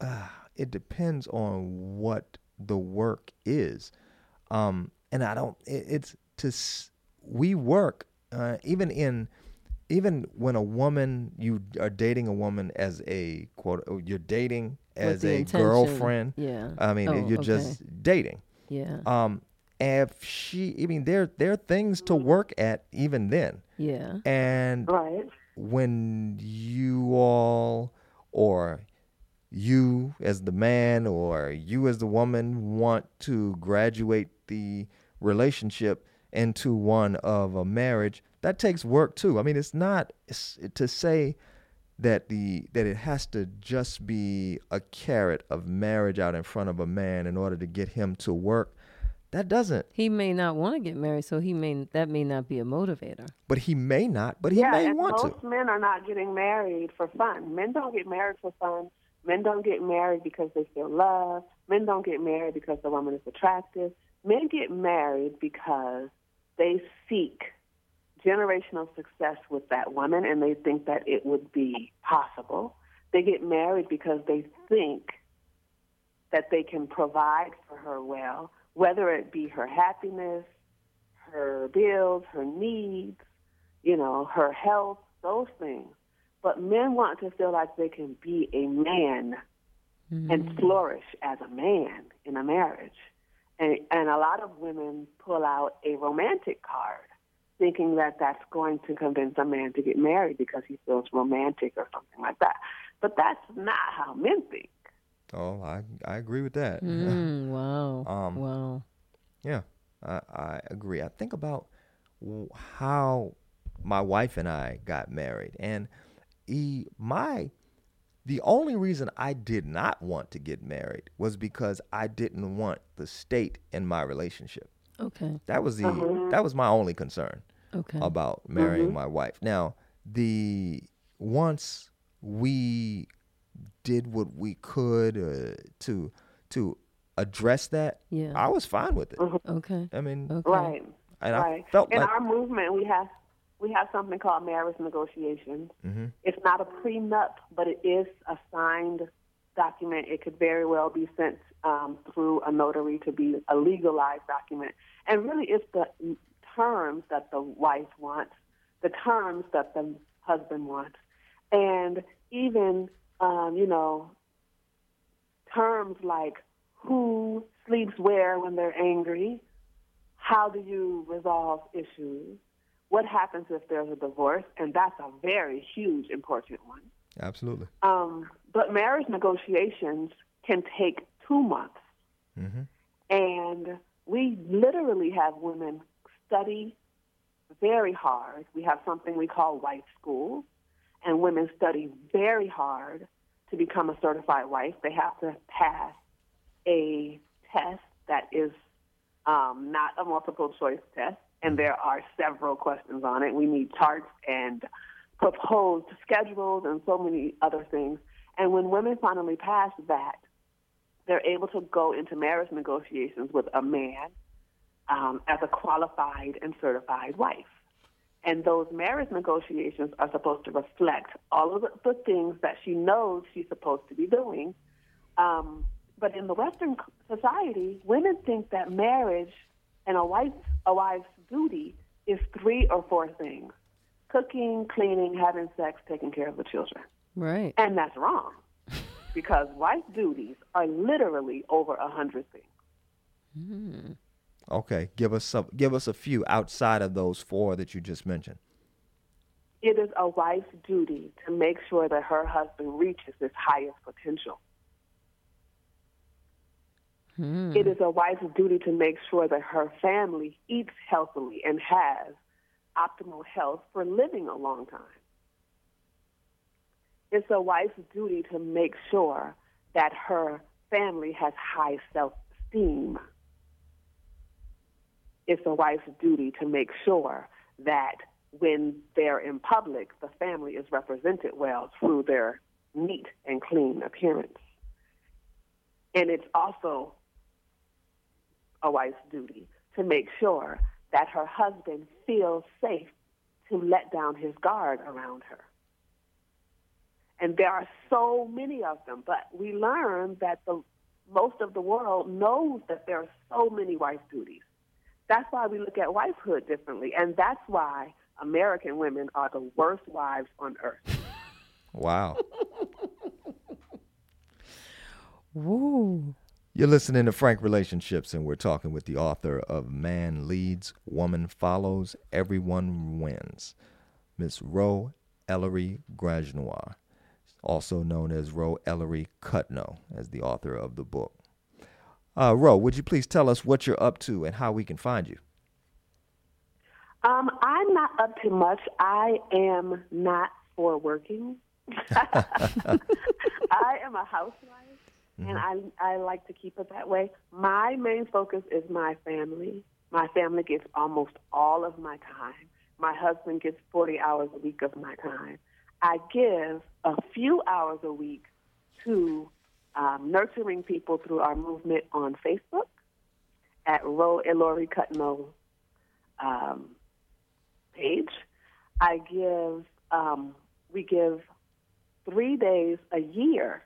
uh, it depends on what the work is um and i don't it, it's to s- we work uh, even in even when a woman you are dating a woman as a quote you're dating as a intention. girlfriend Yeah. i mean Oh, you're okay. just dating Yeah. um if she i mean there there are things to work at even then Yeah. and Right. when you all or you as the man or you as the woman want to graduate the relationship into one of a marriage that takes work too i mean it's not it's, to say that the that it has to just be a carrot of marriage out in front of a man in order to get him to work that doesn't He may not want to get married, so he may that may not be a motivator. but he may not but he yeah, may and want most to Most men are not getting married for fun. Men don't get married for fun. Men don't get married because they feel love. Men don't get married because the woman is attractive. Men get married because they seek generational success with that woman and they think that it would be possible. They get married because they think that they can provide for her well, whether it be her happiness, her bills, her needs, you know, her health, those things. But men want to feel like they can be a man mm-hmm. and flourish as a man in a marriage. And, and a lot of women pull out a romantic card, thinking that that's going to convince a man to get married because he feels romantic or something like that. But that's not how men think. Oh i i agree with that [LAUGHS] Mm, wow. Um, wow. Yeah, I, I agree. I think about w- how my wife and I got married, and he, my the only reason I did not want to get married was because I didn't want the state in my relationship. Okay. That was the that was my only concern Okay. about marrying my wife. Now, the once we did what we could uh, to to address that, Yeah. I was fine with it. Okay. I mean, Okay. Right. and right. I felt In like our movement, we have we have something called marriage negotiations. Mhm. It's not a prenup, but it is a signed document. It could very well be sent um, through a notary to be a legalized document. And really, it's the terms that the wife wants, the terms that the husband wants, and even um, you know terms like who sleeps where when they're angry, how do you resolve issues, what happens if there's a divorce, and that's a very huge, important one. Absolutely. Um, but marriage negotiations can take two months. Mm-hmm. And we literally have women study very hard. We have something we call wife school, and women study very hard to become a certified wife. They have to pass a test that is um, not a multiple choice test, and there are several questions on it. We need charts and proposed schedules and so many other things. And when women finally pass that, they're able to go into marriage negotiations with a man um, as a qualified and certified wife. And those marriage negotiations are supposed to reflect all of the, things that she knows she's supposed to be doing. Um, but in the Western society, women think that marriage and a wife's, a wife's duty is three or four things cooking, cleaning, having sex, taking care of the children. Right. And that's wrong because wife duties are literally over a hundred things. Okay, give us some, give us a few outside of those four that you just mentioned. It is a wife's duty to make sure that her husband reaches his highest potential. Hmm. It is a wife's duty to make sure that her family eats healthily and has optimal health for living a long time. It's a wife's duty to make sure that her family has high self esteem. It's a wife's duty to make sure that when they're in public, the family is represented well through their neat and clean appearance. And it's also a wife's duty to make sure that her husband feels safe to let down his guard around her. And there are so many of them, but we learn that the most of the world knows that there are so many wife duties. That's why we look at wifehood differently, and that's why American women are the worst wives on earth. [LAUGHS] Wow. Woo. You're listening to Frank Relationships, and we're talking with the author of Man Leads, Woman Follows, Everyone Wins, Miss Ro Elori Grandgenois, also known as Ro Elori Cutno, as the author of the book. Uh, Ro, would you please tell us what you're up to and how we can find you? Um, I'm not up to much. I am not for working. [LAUGHS] I am a housewife, and I I like to keep it that way. My main focus is my family. My family gets almost all of my time. My husband gets 40 hours a week of my time. I give a few hours a week to um, nurturing people through our movement on Facebook at Ro Elori Cutno um, page. I give, um, we give three days a year.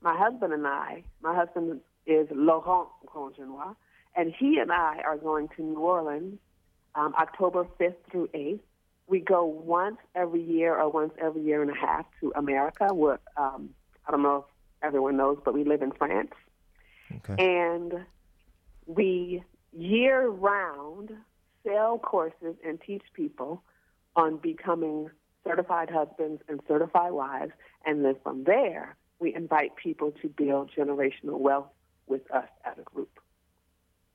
My husband and I, my husband is Laurent Grandgenois, and he and I are going to New Orleans um, October 5th through 8th. We go once every year or once every year and a half to America. Where, um, I don't know everyone knows, but we live in France. Okay. And we year round sell courses and teach people on becoming certified husbands and certified wives. And then from there, we invite people to build generational wealth with us as a group.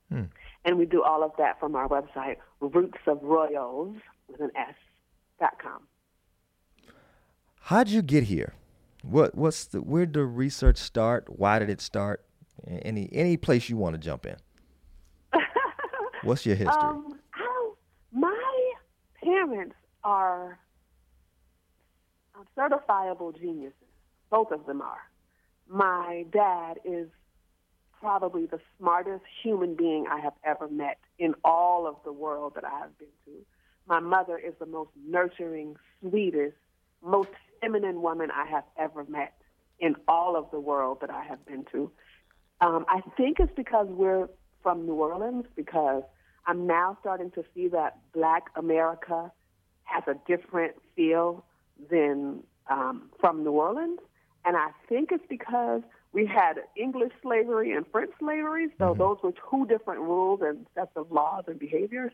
Hmm. And we do all of that from our website, Roots of Royals with an S dot com. How'd you get here? What what's the where did the research start? Why did it start? Any any place you want to jump in? [LAUGHS] What's your history? Um, I my parents are uh, certifiable geniuses. Both of them are. My dad is probably the smartest human being I have ever met in all of the world that I have been to. My mother is the most nurturing, sweetest, most feminine woman I have ever met in all of the world that I have been to. Um, I think it's because we're from New Orleans, because I'm now starting to see that black America has a different feel than um, from New Orleans. And I think it's because we had English slavery and French slavery, so Mm-hmm. those were two different rules and sets of laws and behaviors.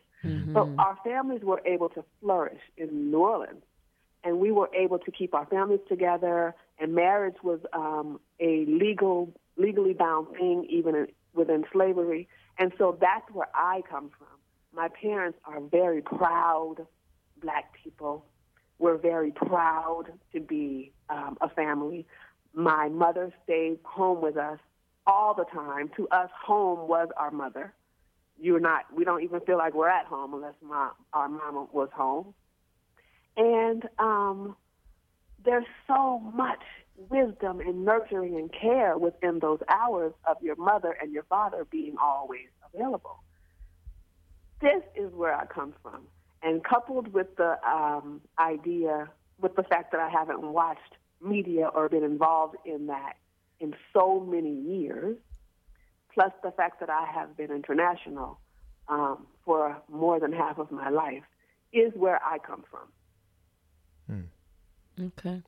So our families were able to flourish in New Orleans, and we were able to keep our families together. And marriage was um, a legal, legally bound thing, even in, within slavery. And so that's where I come from. My parents are very proud black people. We're very proud to be um, a family. My mother stayed home with us all the time. To us, home was our mother. You're not. We don't even feel like we're at home unless my, our mama was home. And um, there's so much wisdom and nurturing and care within those hours of your mother and your father being always available. This is where I come from. And coupled with the um, idea, with the fact that I haven't watched media or been involved in that in so many years, plus the fact that I have been international um, for more than half of my life, is where I come from. Mm. Okay.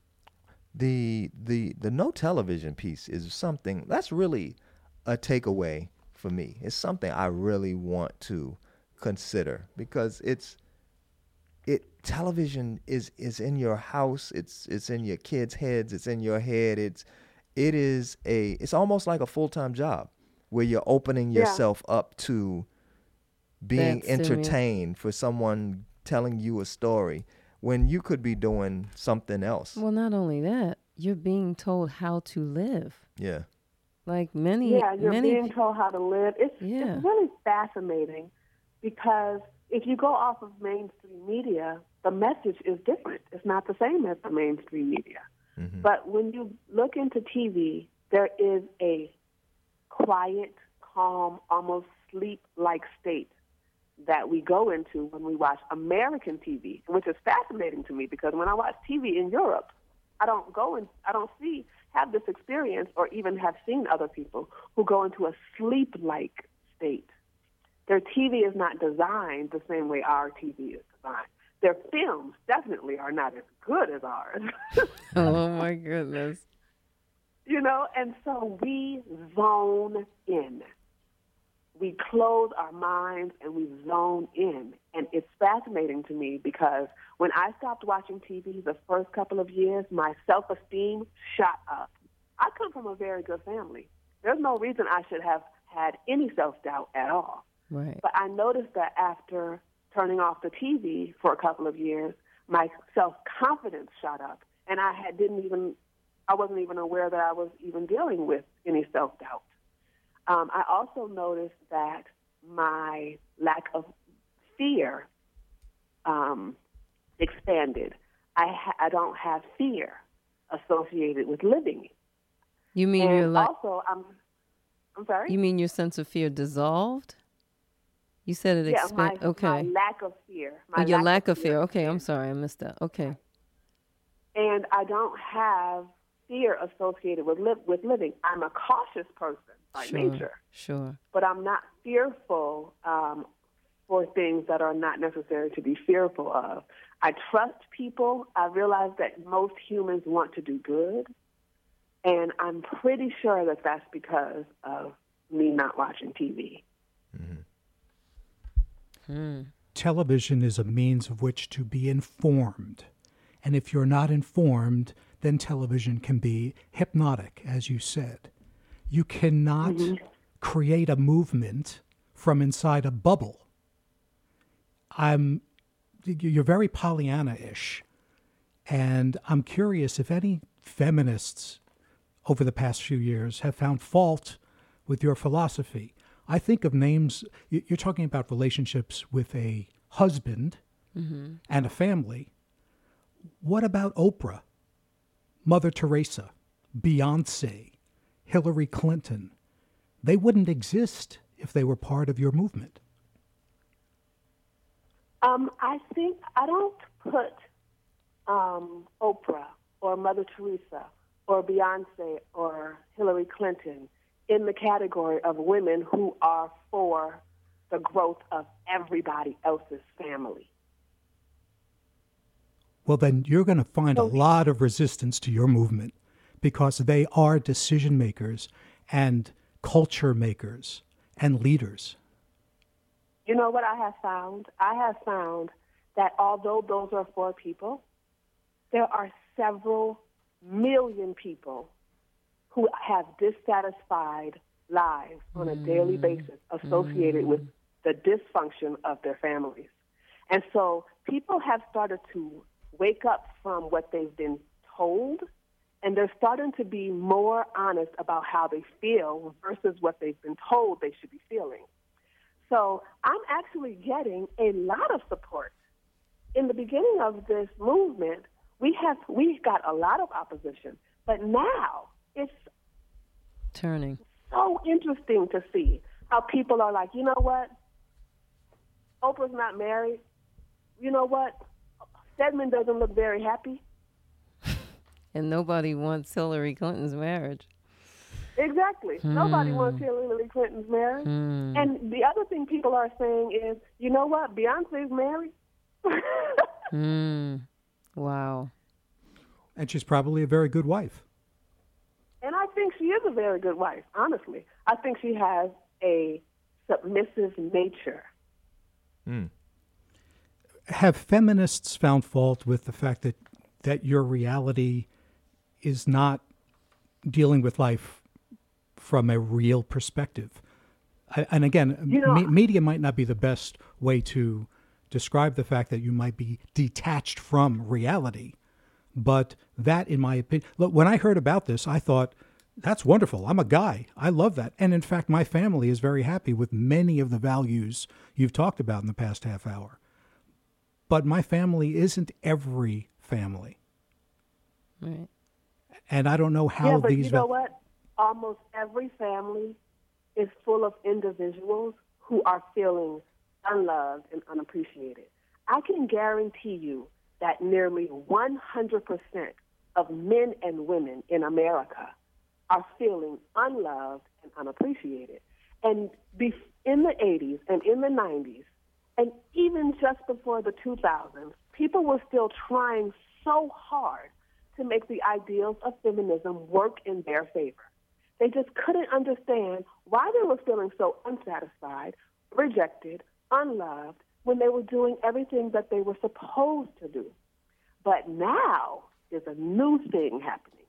the the the no television piece is something that's really a takeaway for me. It's something I really want to consider because it's it television is is in your house, it's it's in your kids' heads, it's in your head. It's it is a it's almost like a full-time job where you're opening Yeah. yourself up to being That stimulus. entertained for someone telling you a story when you could be doing something else. Well, not only that, you're being told how to live. Yeah. Like many, Yeah, you're many. being told how to live. It's, Yeah. it's really fascinating because if you go off of mainstream media, the message is different. It's not the same as the mainstream media. Mm-hmm. But when you look into TV, there is a quiet, calm, almost sleep-like state that we go into when we watch American TV, which is fascinating to me because when I watch TV in Europe, I don't go and I don't see have this experience or even have seen other people who go into a sleep-like state. Their TV is not designed the same way our TV is designed. Their films definitely are not as good as ours. [LAUGHS] oh my goodness. you know, and so we zone in. We close our minds and we zone in. And it's fascinating to me because when I stopped watching TV the first couple of years, my self esteem shot up. I come from a very good family. There's no reason I should have had any self doubt at all. Right. But I noticed that after turning off the TV for a couple of years, my self confidence shot up, and I had didn't even I wasn't even aware that I was even dealing with any self doubt. Um, I also noticed that my lack of fear um, expanded. I ha- I don't have fear associated with living, You mean and your also I'm I'm sorry. You mean your sense of fear dissolved? You said it yeah, expanded. my, okay. my lack of fear. oh, your lack of fear. Okay, I'm sorry, I missed that. Okay. and I don't have fear associated with li- with living. I'm a cautious person by sure. nature, Sure. but I'm not fearful um, for things that are not necessary to be fearful of. I trust people. I realize that most humans want to do good, and I'm pretty sure that that's because of me not watching TV. mm-hmm. television is a means of which to be informed. And if you're not informed, then television can be hypnotic, as you said. You cannot mm-hmm. create a movement from inside a bubble. I'm you're very Pollyanna-ish. And I'm curious if any feminists over the past few years have found fault with your philosophy. I think of names, you- you're talking about relationships with a husband mm-hmm. and a family. What about Oprah, Mother Teresa, Beyonce, Hillary Clinton? They wouldn't exist if they were part of your movement. Um, I think I don't put um, Oprah or Mother Teresa or Beyonce or Hillary Clinton in the category of women who are for the growth of everybody else's family. Well, then you're going to find a lot of resistance to your movement because they are decision makers and culture makers and leaders. You know what I have found? I have found that although those are four people, there are several million people who have dissatisfied lives on a daily mm-hmm. basis associated mm-hmm. with the dysfunction of their families. And so people have started to wake up from what they've been told and they're starting to be more honest about how they feel versus what they've been told they should be feeling. So I'm actually getting a lot of support. In the beginning of this movement, we have we've got a lot of opposition, but now it's Turning. so interesting to see how people are like, you know what? Oprah's not married. You know what? Stedman doesn't look very happy. [LAUGHS] And nobody wants Hillary Clinton's marriage. Exactly. Hmm. Nobody wants Hillary Clinton's marriage. Hmm. And the other thing people are saying is, you know what? Beyonce's married. [LAUGHS] Mm. Wow. And she's probably a very good wife. And I think she is a very good wife, honestly. I think she has a submissive nature. Hmm. Have feminists found fault with the fact that, that your reality is not dealing with life from a real perspective? I, and again, You know- me- media might not be the best way to describe the fact that you might be detached from reality. But that, in my opinion, look, when I heard about this, I thought, that's wonderful. I'm a guy. I love that. And in fact, my family is very happy with many of the values you've talked about in the past half hour. But my family isn't every family. Right. And I don't know how yeah, but these you know val- what? Almost every family is full of individuals who are feeling unloved and unappreciated. I can guarantee you that nearly 100% of men and women in America are feeling unloved and unappreciated. And in the 80s and in the 90s, and even just before the 2000s, people were still trying so hard to make the ideals of feminism work in their favor. They just couldn't understand why they were feeling so unsatisfied, rejected, unloved when they were doing everything that they were supposed to do. But now there's a new thing happening.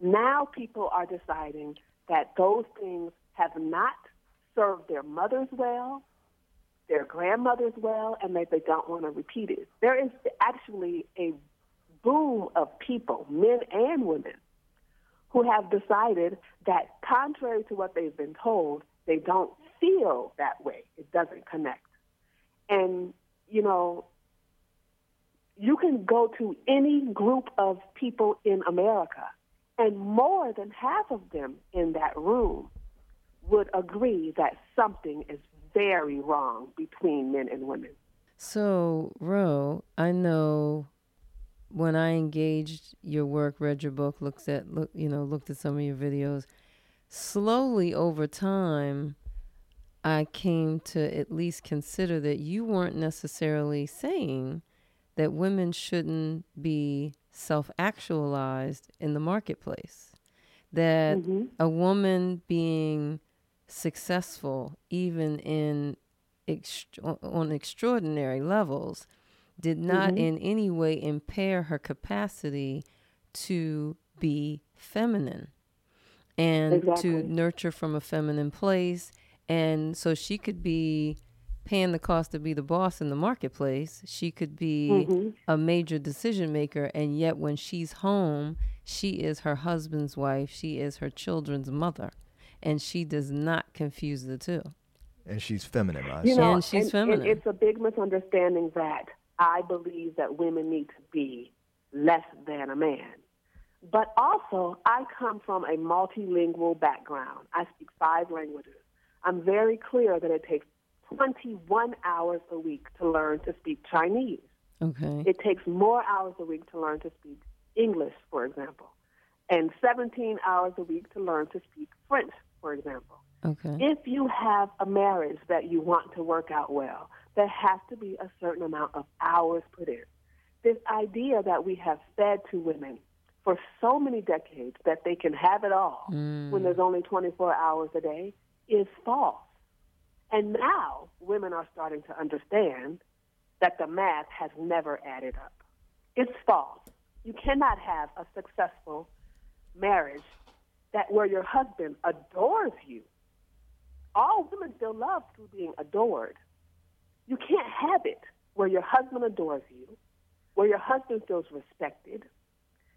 Now people are deciding that those things have not served their mothers well, their grandmothers well, and that they don't want to repeat it. There is actually a boom of people, men and women, who have decided that contrary to what they've been told, they don't feel that way. It doesn't connect. And, you know, you can go to any group of people in America, and more than half of them in that room would agree that something is very wrong between men and women. So, Ro, I know when I engaged your work, read your book, looked at look, you know, looked at some of your videos, slowly over time, I came to at least consider that you weren't necessarily saying that women shouldn't be self-actualized in the marketplace. That mm-hmm. a woman being successful even in ext- on extraordinary levels did not mm-hmm. in any way impair her capacity to be feminine and Exactly. to nurture from a feminine place. And so she could be paying the cost to be the boss in the marketplace. She could be mm-hmm. a major decision maker. And yet when she's home she is her husband's wife. She is her children's mother and she does not confuse the two And she's feminine. You know, And she's and- feminine. and it's a big misunderstanding that I believe that women need to be less than a man. But also, I come from a multilingual background. I speak five languages. I'm very clear that it takes 21 hours a week to learn to speak Chinese. okay It takes more hours a week to learn to speak English, for example, and 17 hours a week to learn to speak French, for example. okay If you have a marriage that you want to work out well, there has to be a certain amount of hours put in. This idea that we have fed to women for so many decades that they can have it all mm. when there's only 24 hours a day is false. And now women are starting to understand that the math has never added up. It's false. You cannot have a successful marriage that where your husband adores you. All women feel love through being adored. You can't have it where your husband adores you, where your husband feels respected.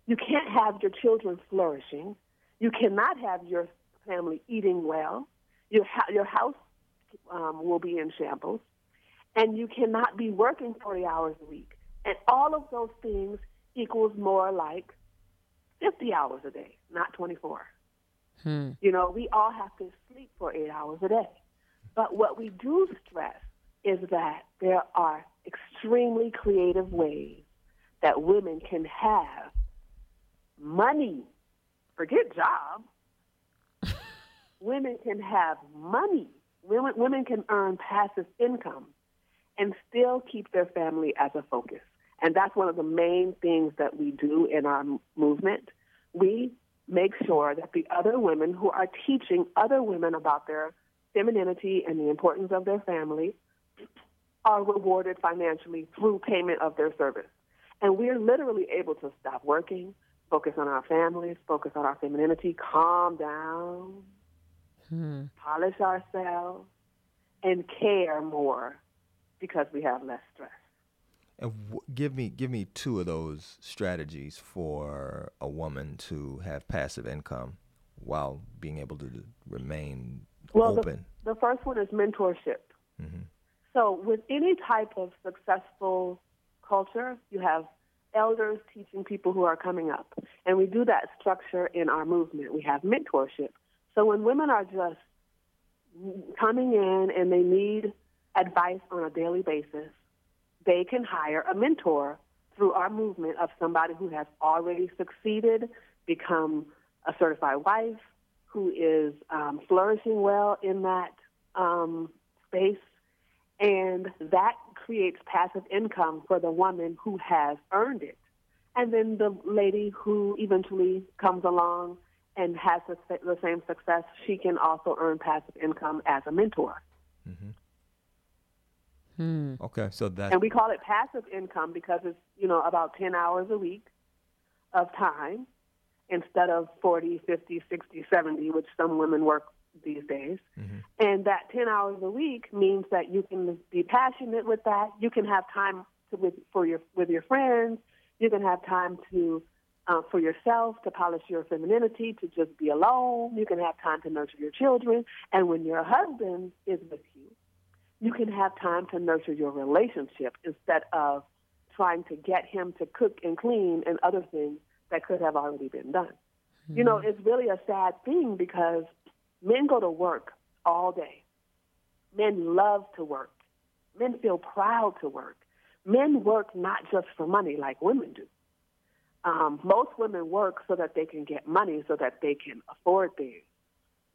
You can't have your children flourishing. You cannot have your family eating well. Your, your house um, will be in shambles. And you cannot be working 40 hours a week. And all of those things equals more like 50 hours a day, not 24. Hmm. You know, we all have to sleep for eight hours a day. But what we do stress is that there are extremely creative ways that women can have money. Forget job. [LAUGHS] women can have money. Women, women can earn passive income and still keep their family as a focus. And that's one of the main things that we do in our movement. We make sure that the other women who are teaching other women about their femininity and the importance of their family are rewarded financially through payment of their service. And we're literally able to stop working, focus on our families, focus on our femininity, calm down, Hmm. polish ourselves, and care more because we have less stress. And w- give me give me two of those strategies for a woman to have passive income while being able to remain Well, the, open. the first one is mentorship. Mhm. So, with any type of successful culture, you have elders teaching people who are coming up. And we do that structure in our movement. We have mentorship. So, when women are just coming in and they need advice on a daily basis, they can hire a mentor through our movement of somebody who has already succeeded, become a certified wife, who is um, flourishing well in that um, space, and that creates passive income for the woman who has earned it. And then the lady who eventually comes along and has the, the same success, she can also earn passive income as a mentor. Hmm. Okay, so that And we call it passive income because it's, you know, about 10 hours a week of time instead of 40, 50, 60, 70, which some women work these days. And that 10 hours a week means that you can be passionate with that. You can have time to, with, for your, with your friends. You can have time to, uh, for yourself to polish your femininity, to just be alone. You can have time to nurture your children. And when your husband is with you, you can have time to nurture your relationship instead of trying to get him to cook and clean and other things that could have already been done. You know, it's really a sad thing because men go to work all day. Men love to work. Men feel proud to work. Men work not just for money like women do. Um, most women work so that they can get money so that they can afford things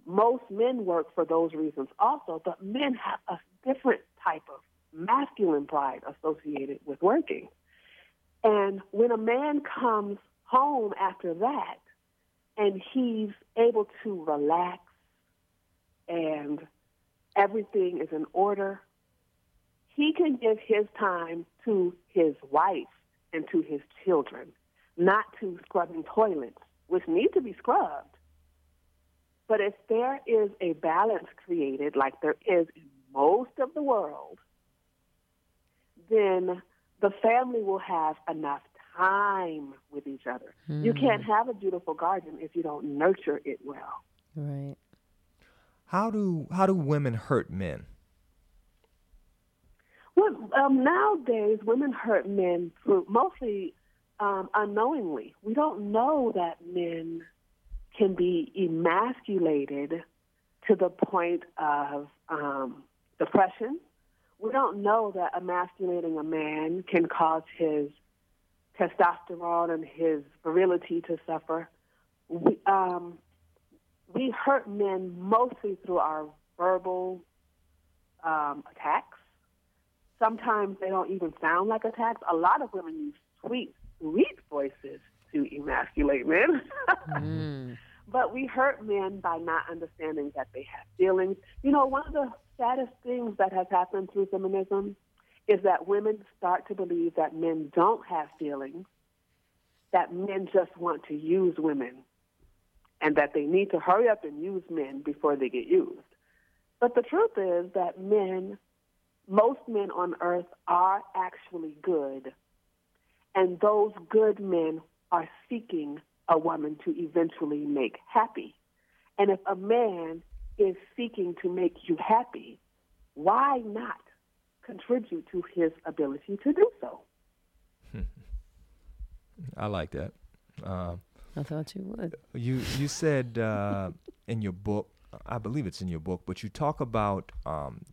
most men work for those reasons also, but men have a different type of masculine pride associated with working. And when a man comes home after that and he's able to relax and everything is in order, he can give his time to his wife and to his children, not to scrubbing toilets, which need to be scrubbed. But if there is a balance created, like there is in most of the world, then the family will have enough time with each other. You can't have a beautiful garden if you don't nurture it well. Right. how do how do women hurt men? Well, um, nowadays, women hurt men through mostly um, unknowingly. We don't know that men can be emasculated to the point of um, depression. We don't know that emasculating a man can cause his testosterone and his virility to suffer. We, um, we hurt men mostly through our verbal um, attacks. Sometimes they don't even sound like attacks. A lot of women use sweet, sweet voices to emasculate men. [LAUGHS] Mm. But we hurt men by not understanding that they have feelings. You know, one of the saddest things that has happened through feminism is that women start to believe that men don't have feelings, that men just want to use women, and that they need to hurry up and use men before they get used. But the truth is that men, most men on earth, are actually good. And those good men are seeking a woman to eventually make happy. And if a man is seeking to make you happy, why not contribute to his ability to do so? [LAUGHS] I like that. Uh, I thought you would. you you said uh, in your book, I believe it's in your book, but you talk about um,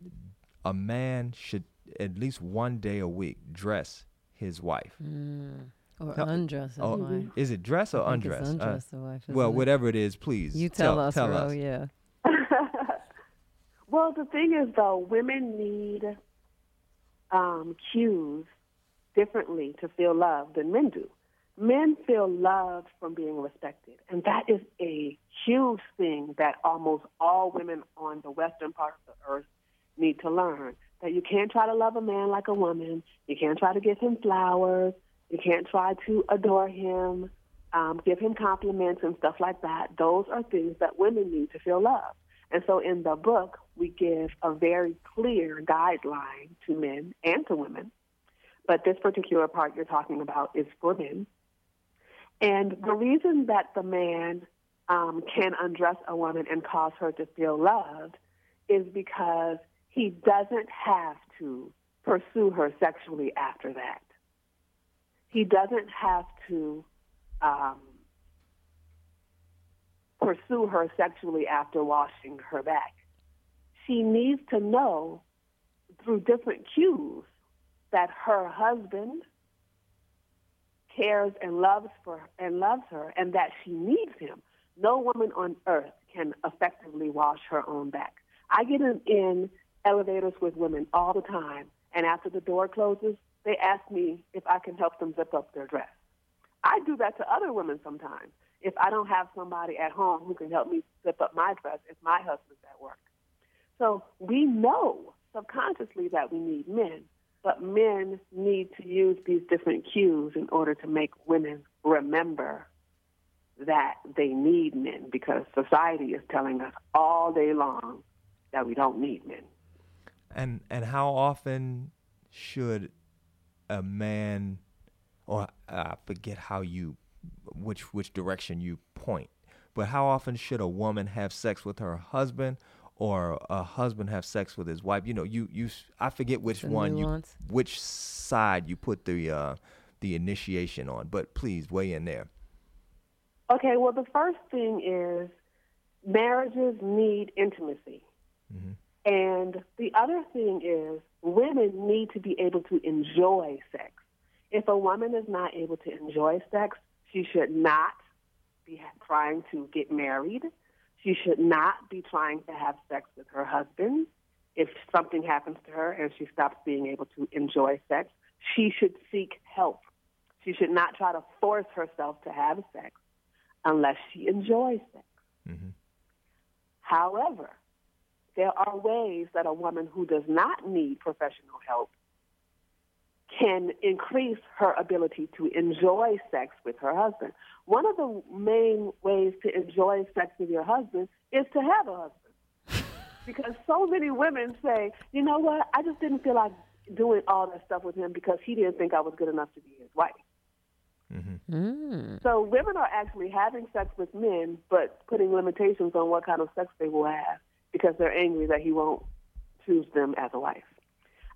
a man should at least one day a week dress his wife. Mm. Or Tell- undress. Oh, wife. is it dress or I think undress? It's Uh, undress the wife. well, isn't it? whatever it is, please You tell, us, Tell Ro, us. yeah. [LAUGHS] well, the thing is, though, women need um, cues differently to feel loved than men do. Men feel loved from being respected, and that is a huge thing that almost all women on the western part of the earth need to learn. That you can't try to love a man like a woman. You can't try to give him flowers. You can't try to adore him, um, give him compliments and stuff like that. Those are things that women need to feel loved. And so in the book, we give a very clear guideline to men and to women. But this particular part you're talking about is for men. And the reason that the man um, can undress a woman and cause her to feel loved is because he doesn't have to pursue her sexually after that. He doesn't have to um, pursue her sexually after washing her back. She needs to know through different cues that her husband cares and loves for and loves her and that she needs him. No woman on earth can effectively wash her own back. I get in, in elevators with women all the time and after the door closes, they ask me if I can help them zip up their dress. I do that to other women sometimes. If I don't have somebody at home who can help me zip up my dress, if my husband's at work. So we know subconsciously that we need men, but men need to use these different cues in order to make women remember that they need men because society is telling us all day long that we don't need men. And and how often should a man, or I forget how you, which which direction you point, but how often should a woman have sex with her husband, or a husband have sex with his wife? You know, you you I forget which The one nuance. you which side you put the uh, the initiation on, but please weigh in there. Okay, well, the first thing is marriages need intimacy. And the other thing is women need to be able to enjoy sex. If a woman is not able to enjoy sex, she should not be trying to get married. She should not be trying to have sex with her husband. If something happens to her and she stops being able to enjoy sex, she should seek help. She should not try to force herself to have sex unless she enjoys sex. Mm-hmm. However, there are ways that a woman who does not need professional help can increase her ability to enjoy sex with her husband. One of the main ways to enjoy sex with your husband is to have a husband. [LAUGHS] because so many women say, you know what, I just didn't feel like doing all that stuff with him because he didn't think I was good enough to be his wife. Mm. So women are actually having sex with men, but putting limitations on what kind of sex they will have because they're angry that he won't choose them as a wife.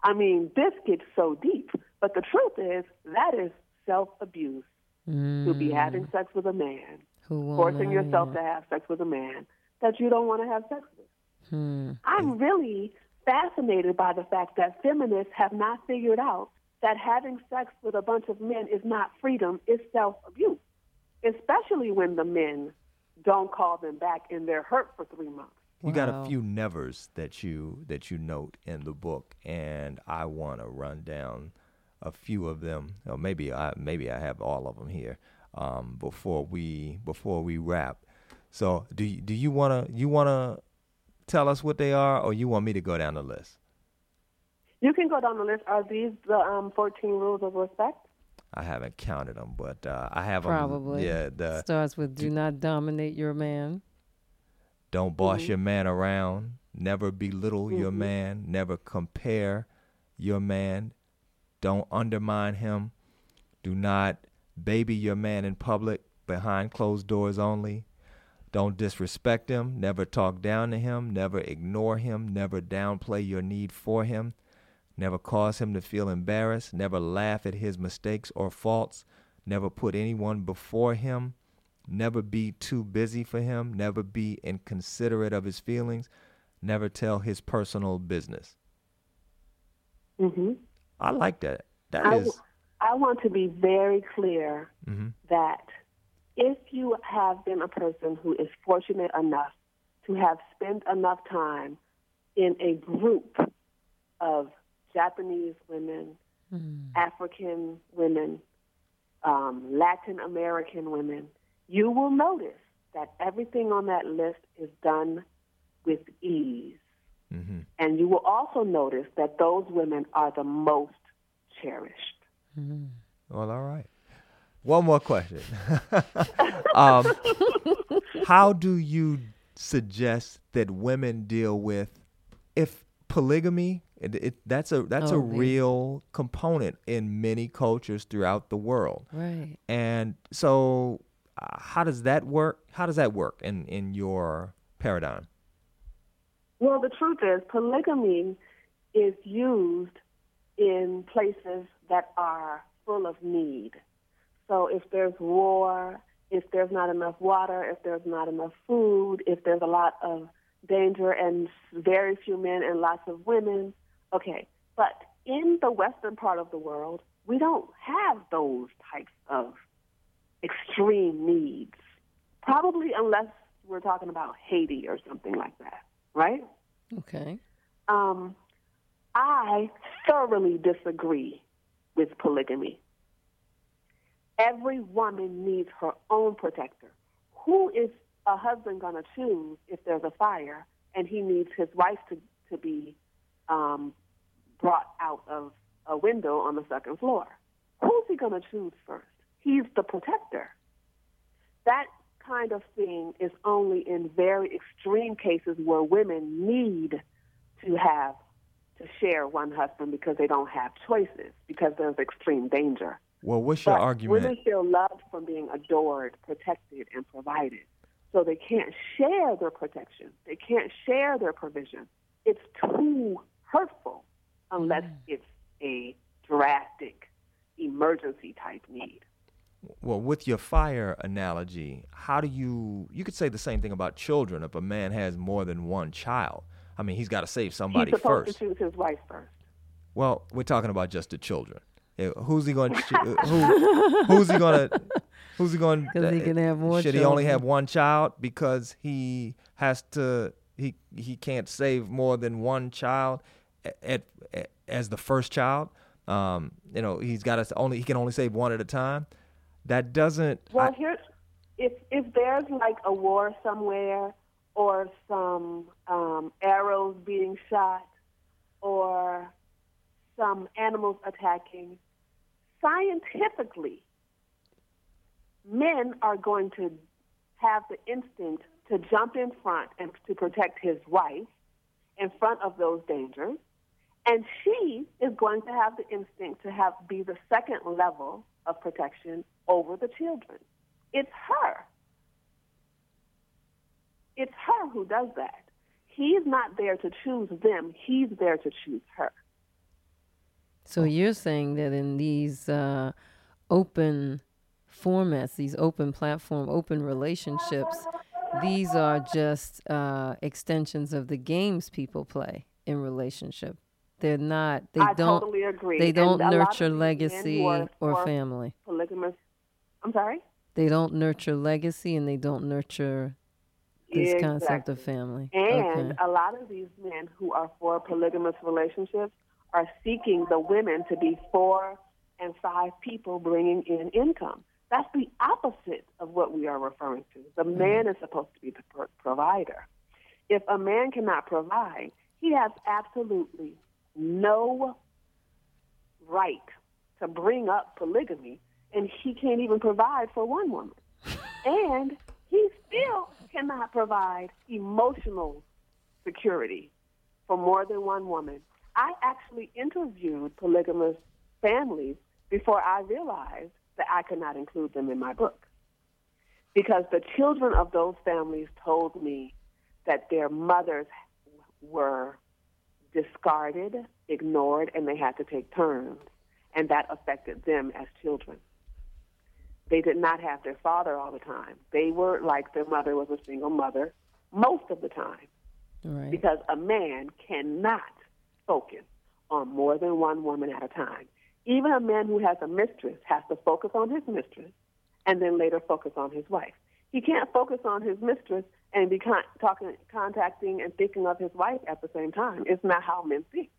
I mean, this gets so deep, but the truth is that is self abuse to be having sex with a man, Who forcing yourself to have sex with a man that you don't want to have sex with. Hmm. I'm really fascinated by the fact that feminists have not figured out that having sex with a bunch of men is not freedom, it's self abuse, especially when the men don't call them back and they're hurt for three months. You got a few nevers that you that you note in the book, and I want to run down a few of them. Or maybe I maybe I have all of them here. um, before we before we wrap. So do you, do you wanna you wanna tell us what they are, or you want me to go down the list? You can go down the list. Are these the um, 14 rules of respect? I haven't counted them, but uh, I have 'em- Probably. yeah, the Starts with do not dominate your man. Don't boss Mm-hmm. your man around. Never belittle your man. Never compare your man. Don't undermine him. Do not baby your man in public behind closed doors only. Don't disrespect him. Never talk down to him. Never ignore him. Never downplay your need for him. Never cause him to feel embarrassed. Never laugh at his mistakes or faults. Never put anyone before him. Never be too busy for him. Never be inconsiderate of his feelings. Never tell his personal business. Mm-hmm. I like that. That I, is. I want to be very clear Mhm. that if you have been a person who is fortunate enough to have spent enough time in a group of Japanese women, African women, um, Latin American women, you will notice that everything on that list is done with ease. hmm And you will also notice that those women are the most cherished. hmm. Well, all right. One more question. [LAUGHS] um, how do you suggest that women deal with if polygamy? It, it, that's a that's a Oh, the- real component in many cultures throughout the world. Right. And so, how does that work? How does that work in in your paradigm? Well, the truth is, polygamy is used in places that are full of need. So if there's war, if there's not enough water, if there's not enough food, if there's a lot of danger and very few men and lots of women, okay. But in the western part of the world, we don't have those types of extreme needs. Probably unless we're talking about Haiti or something like that, right? Okay. Um, I thoroughly disagree with polygamy. Every woman needs her own protector. Who is a husband going to choose if there's a fire and he needs his wife to, to be um, brought out of a window on the second floor? Who's he going to choose first? He's the protector. That kind of thing is only in very extreme cases where women need to have to share one husband because they don't have choices because there's extreme danger. Well, what's your But argument? Women feel loved from being adored, protected, and provided. So they can't share their protection. They can't share their provision. It's too hurtful unless mm. it's a drastic emergency type need. Well, with your fire analogy, how do you you could say the same thing about children if a man has more than one child. I mean, he's got to save somebody He's supposed first. to choose his wife first. Well, we're talking about just the children. Eh, who's he going to eh, who, who's he going to who's he going 'Cause he eh, can have more Should he only have one child because he has to he he can't save more than one child at, at as the first child? Um, you know, he's got to only he can only save one at a time. That doesn't Well, I- here's if if there's like a war somewhere, or some um, arrows being shot, or some animals attacking, scientifically, men are going to have the instinct to jump in front and to protect his wife in front of those dangers. And she is going to have the instinct to have be the second level of protection over the children. It's her. It's her who does that. He's not there to choose them. He's there to choose her. So you're saying that in these uh, open formats, these open platform, open relationships, these are just uh, extensions of the games people play in relationship. They're not. They I don't. totally agree. They don't a lot of nurture legacy or family. Polygamous. I'm sorry. They don't nurture legacy, and they don't nurture this concept of family. And okay. a lot of these men who are for polygamous relationships are seeking the women to be four and five people bringing in income. That's the opposite of what we are referring to. The mm-hmm. man is supposed to be the pro- provider. If a man cannot provide, he has absolutely no right to bring up polygamy, and he can't even provide for one woman. [LAUGHS] and he still cannot provide emotional security for more than one woman. I actually interviewed polygamous families before I realized that I could not include them in my book. Because the children of those families told me that their mothers were discarded, ignored, and they had to take turns. And that affected them as children. They did not have their father all the time. They were like their mother was a single mother most of the time. Right. Because a man cannot focus on more than one woman at a time. Even a man who has a mistress has to focus on his mistress and then later focus on his wife. He can't focus on his mistress and be con- talking, contacting and thinking of his wife at the same time. It's not how men think.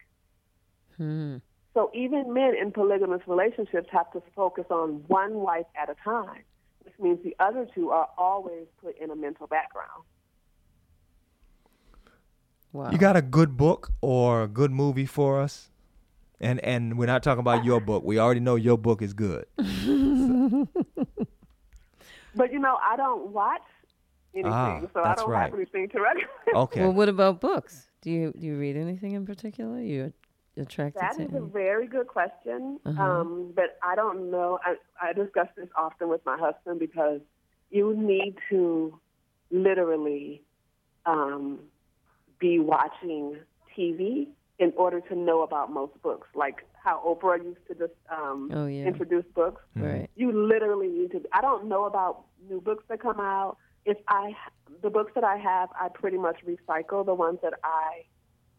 Hmm. So even men in polygamous relationships have to focus on one wife at a time, which means the other two are always put in a mental background. Wow. You got a good book or a good movie for us? And and we're not talking about your book. We already know your book is good. [LAUGHS] But you know, I don't watch anything, Ah, so I don't right. have anything to recommend. [LAUGHS] Okay. Well, what about books? Do you do you read anything in particular? You attracted That to? is a very good question, Uh-huh. um, but I don't know. I, I discuss this often with my husband because you need to literally um, be watching TV in order to know about most books, like how Oprah used to just um, Oh, yeah. introduce books. right. You literally need to. I don't know about new books that come out. If I, the books that I have, I pretty much recycle the ones that I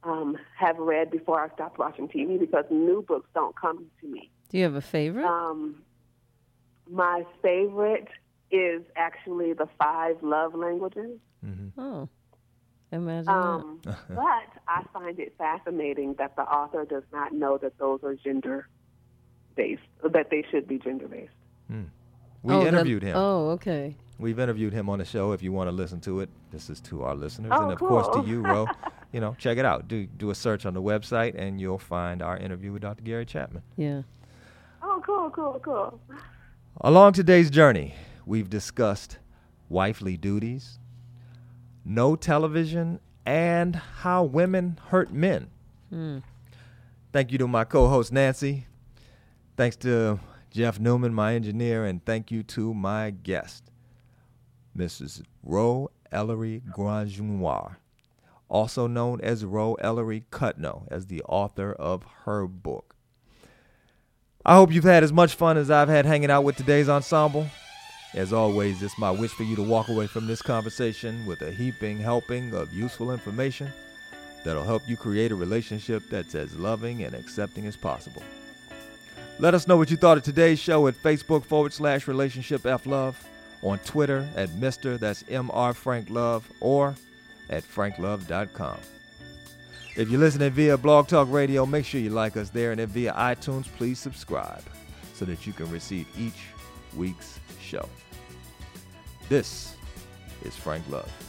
um, have read before I stopped watching TV because new books don't come to me. Do you have a favorite? Um, my favorite is actually the five love languages. Mm-hmm. oh, imagine Um, but I find it fascinating that the author does not know that those are gender based, that they should be gender based. We. Oh, the- interviewed him. Oh, okay. We've interviewed him on the show. If you want to listen to it, this is to our listeners, Oh, and of course to you, Ro. [LAUGHS] You know, check it out. Do do a search on the website, and you'll find our interview with Dr. Gary Chapman. Yeah. Oh, cool, cool, cool. Along today's journey, we've discussed wifely duties, no television, and how women hurt men. Mm. Thank you to my co host, Nancy. Thanks to Jeff Newman, my engineer, and thank you to my guest, Mrs. Ro Elori Grandgenois, also known as Ro Elori Cutno, as the author of her book. I hope you've had as much fun as I've had hanging out with today's ensemble. As always, it's my wish for you to walk away from this conversation with a heaping helping of useful information that'll help you create a relationship that's as loving and accepting as possible. Let us know what you thought of today's show at Facebook forward slash relationship F Love, on Twitter at Mr. That's MR Frank Love, or at franklove.com. If you're listening via Blog Talk Radio, make sure you like us there, and if via iTunes, please subscribe so that you can receive each week's show. This is Frank Love.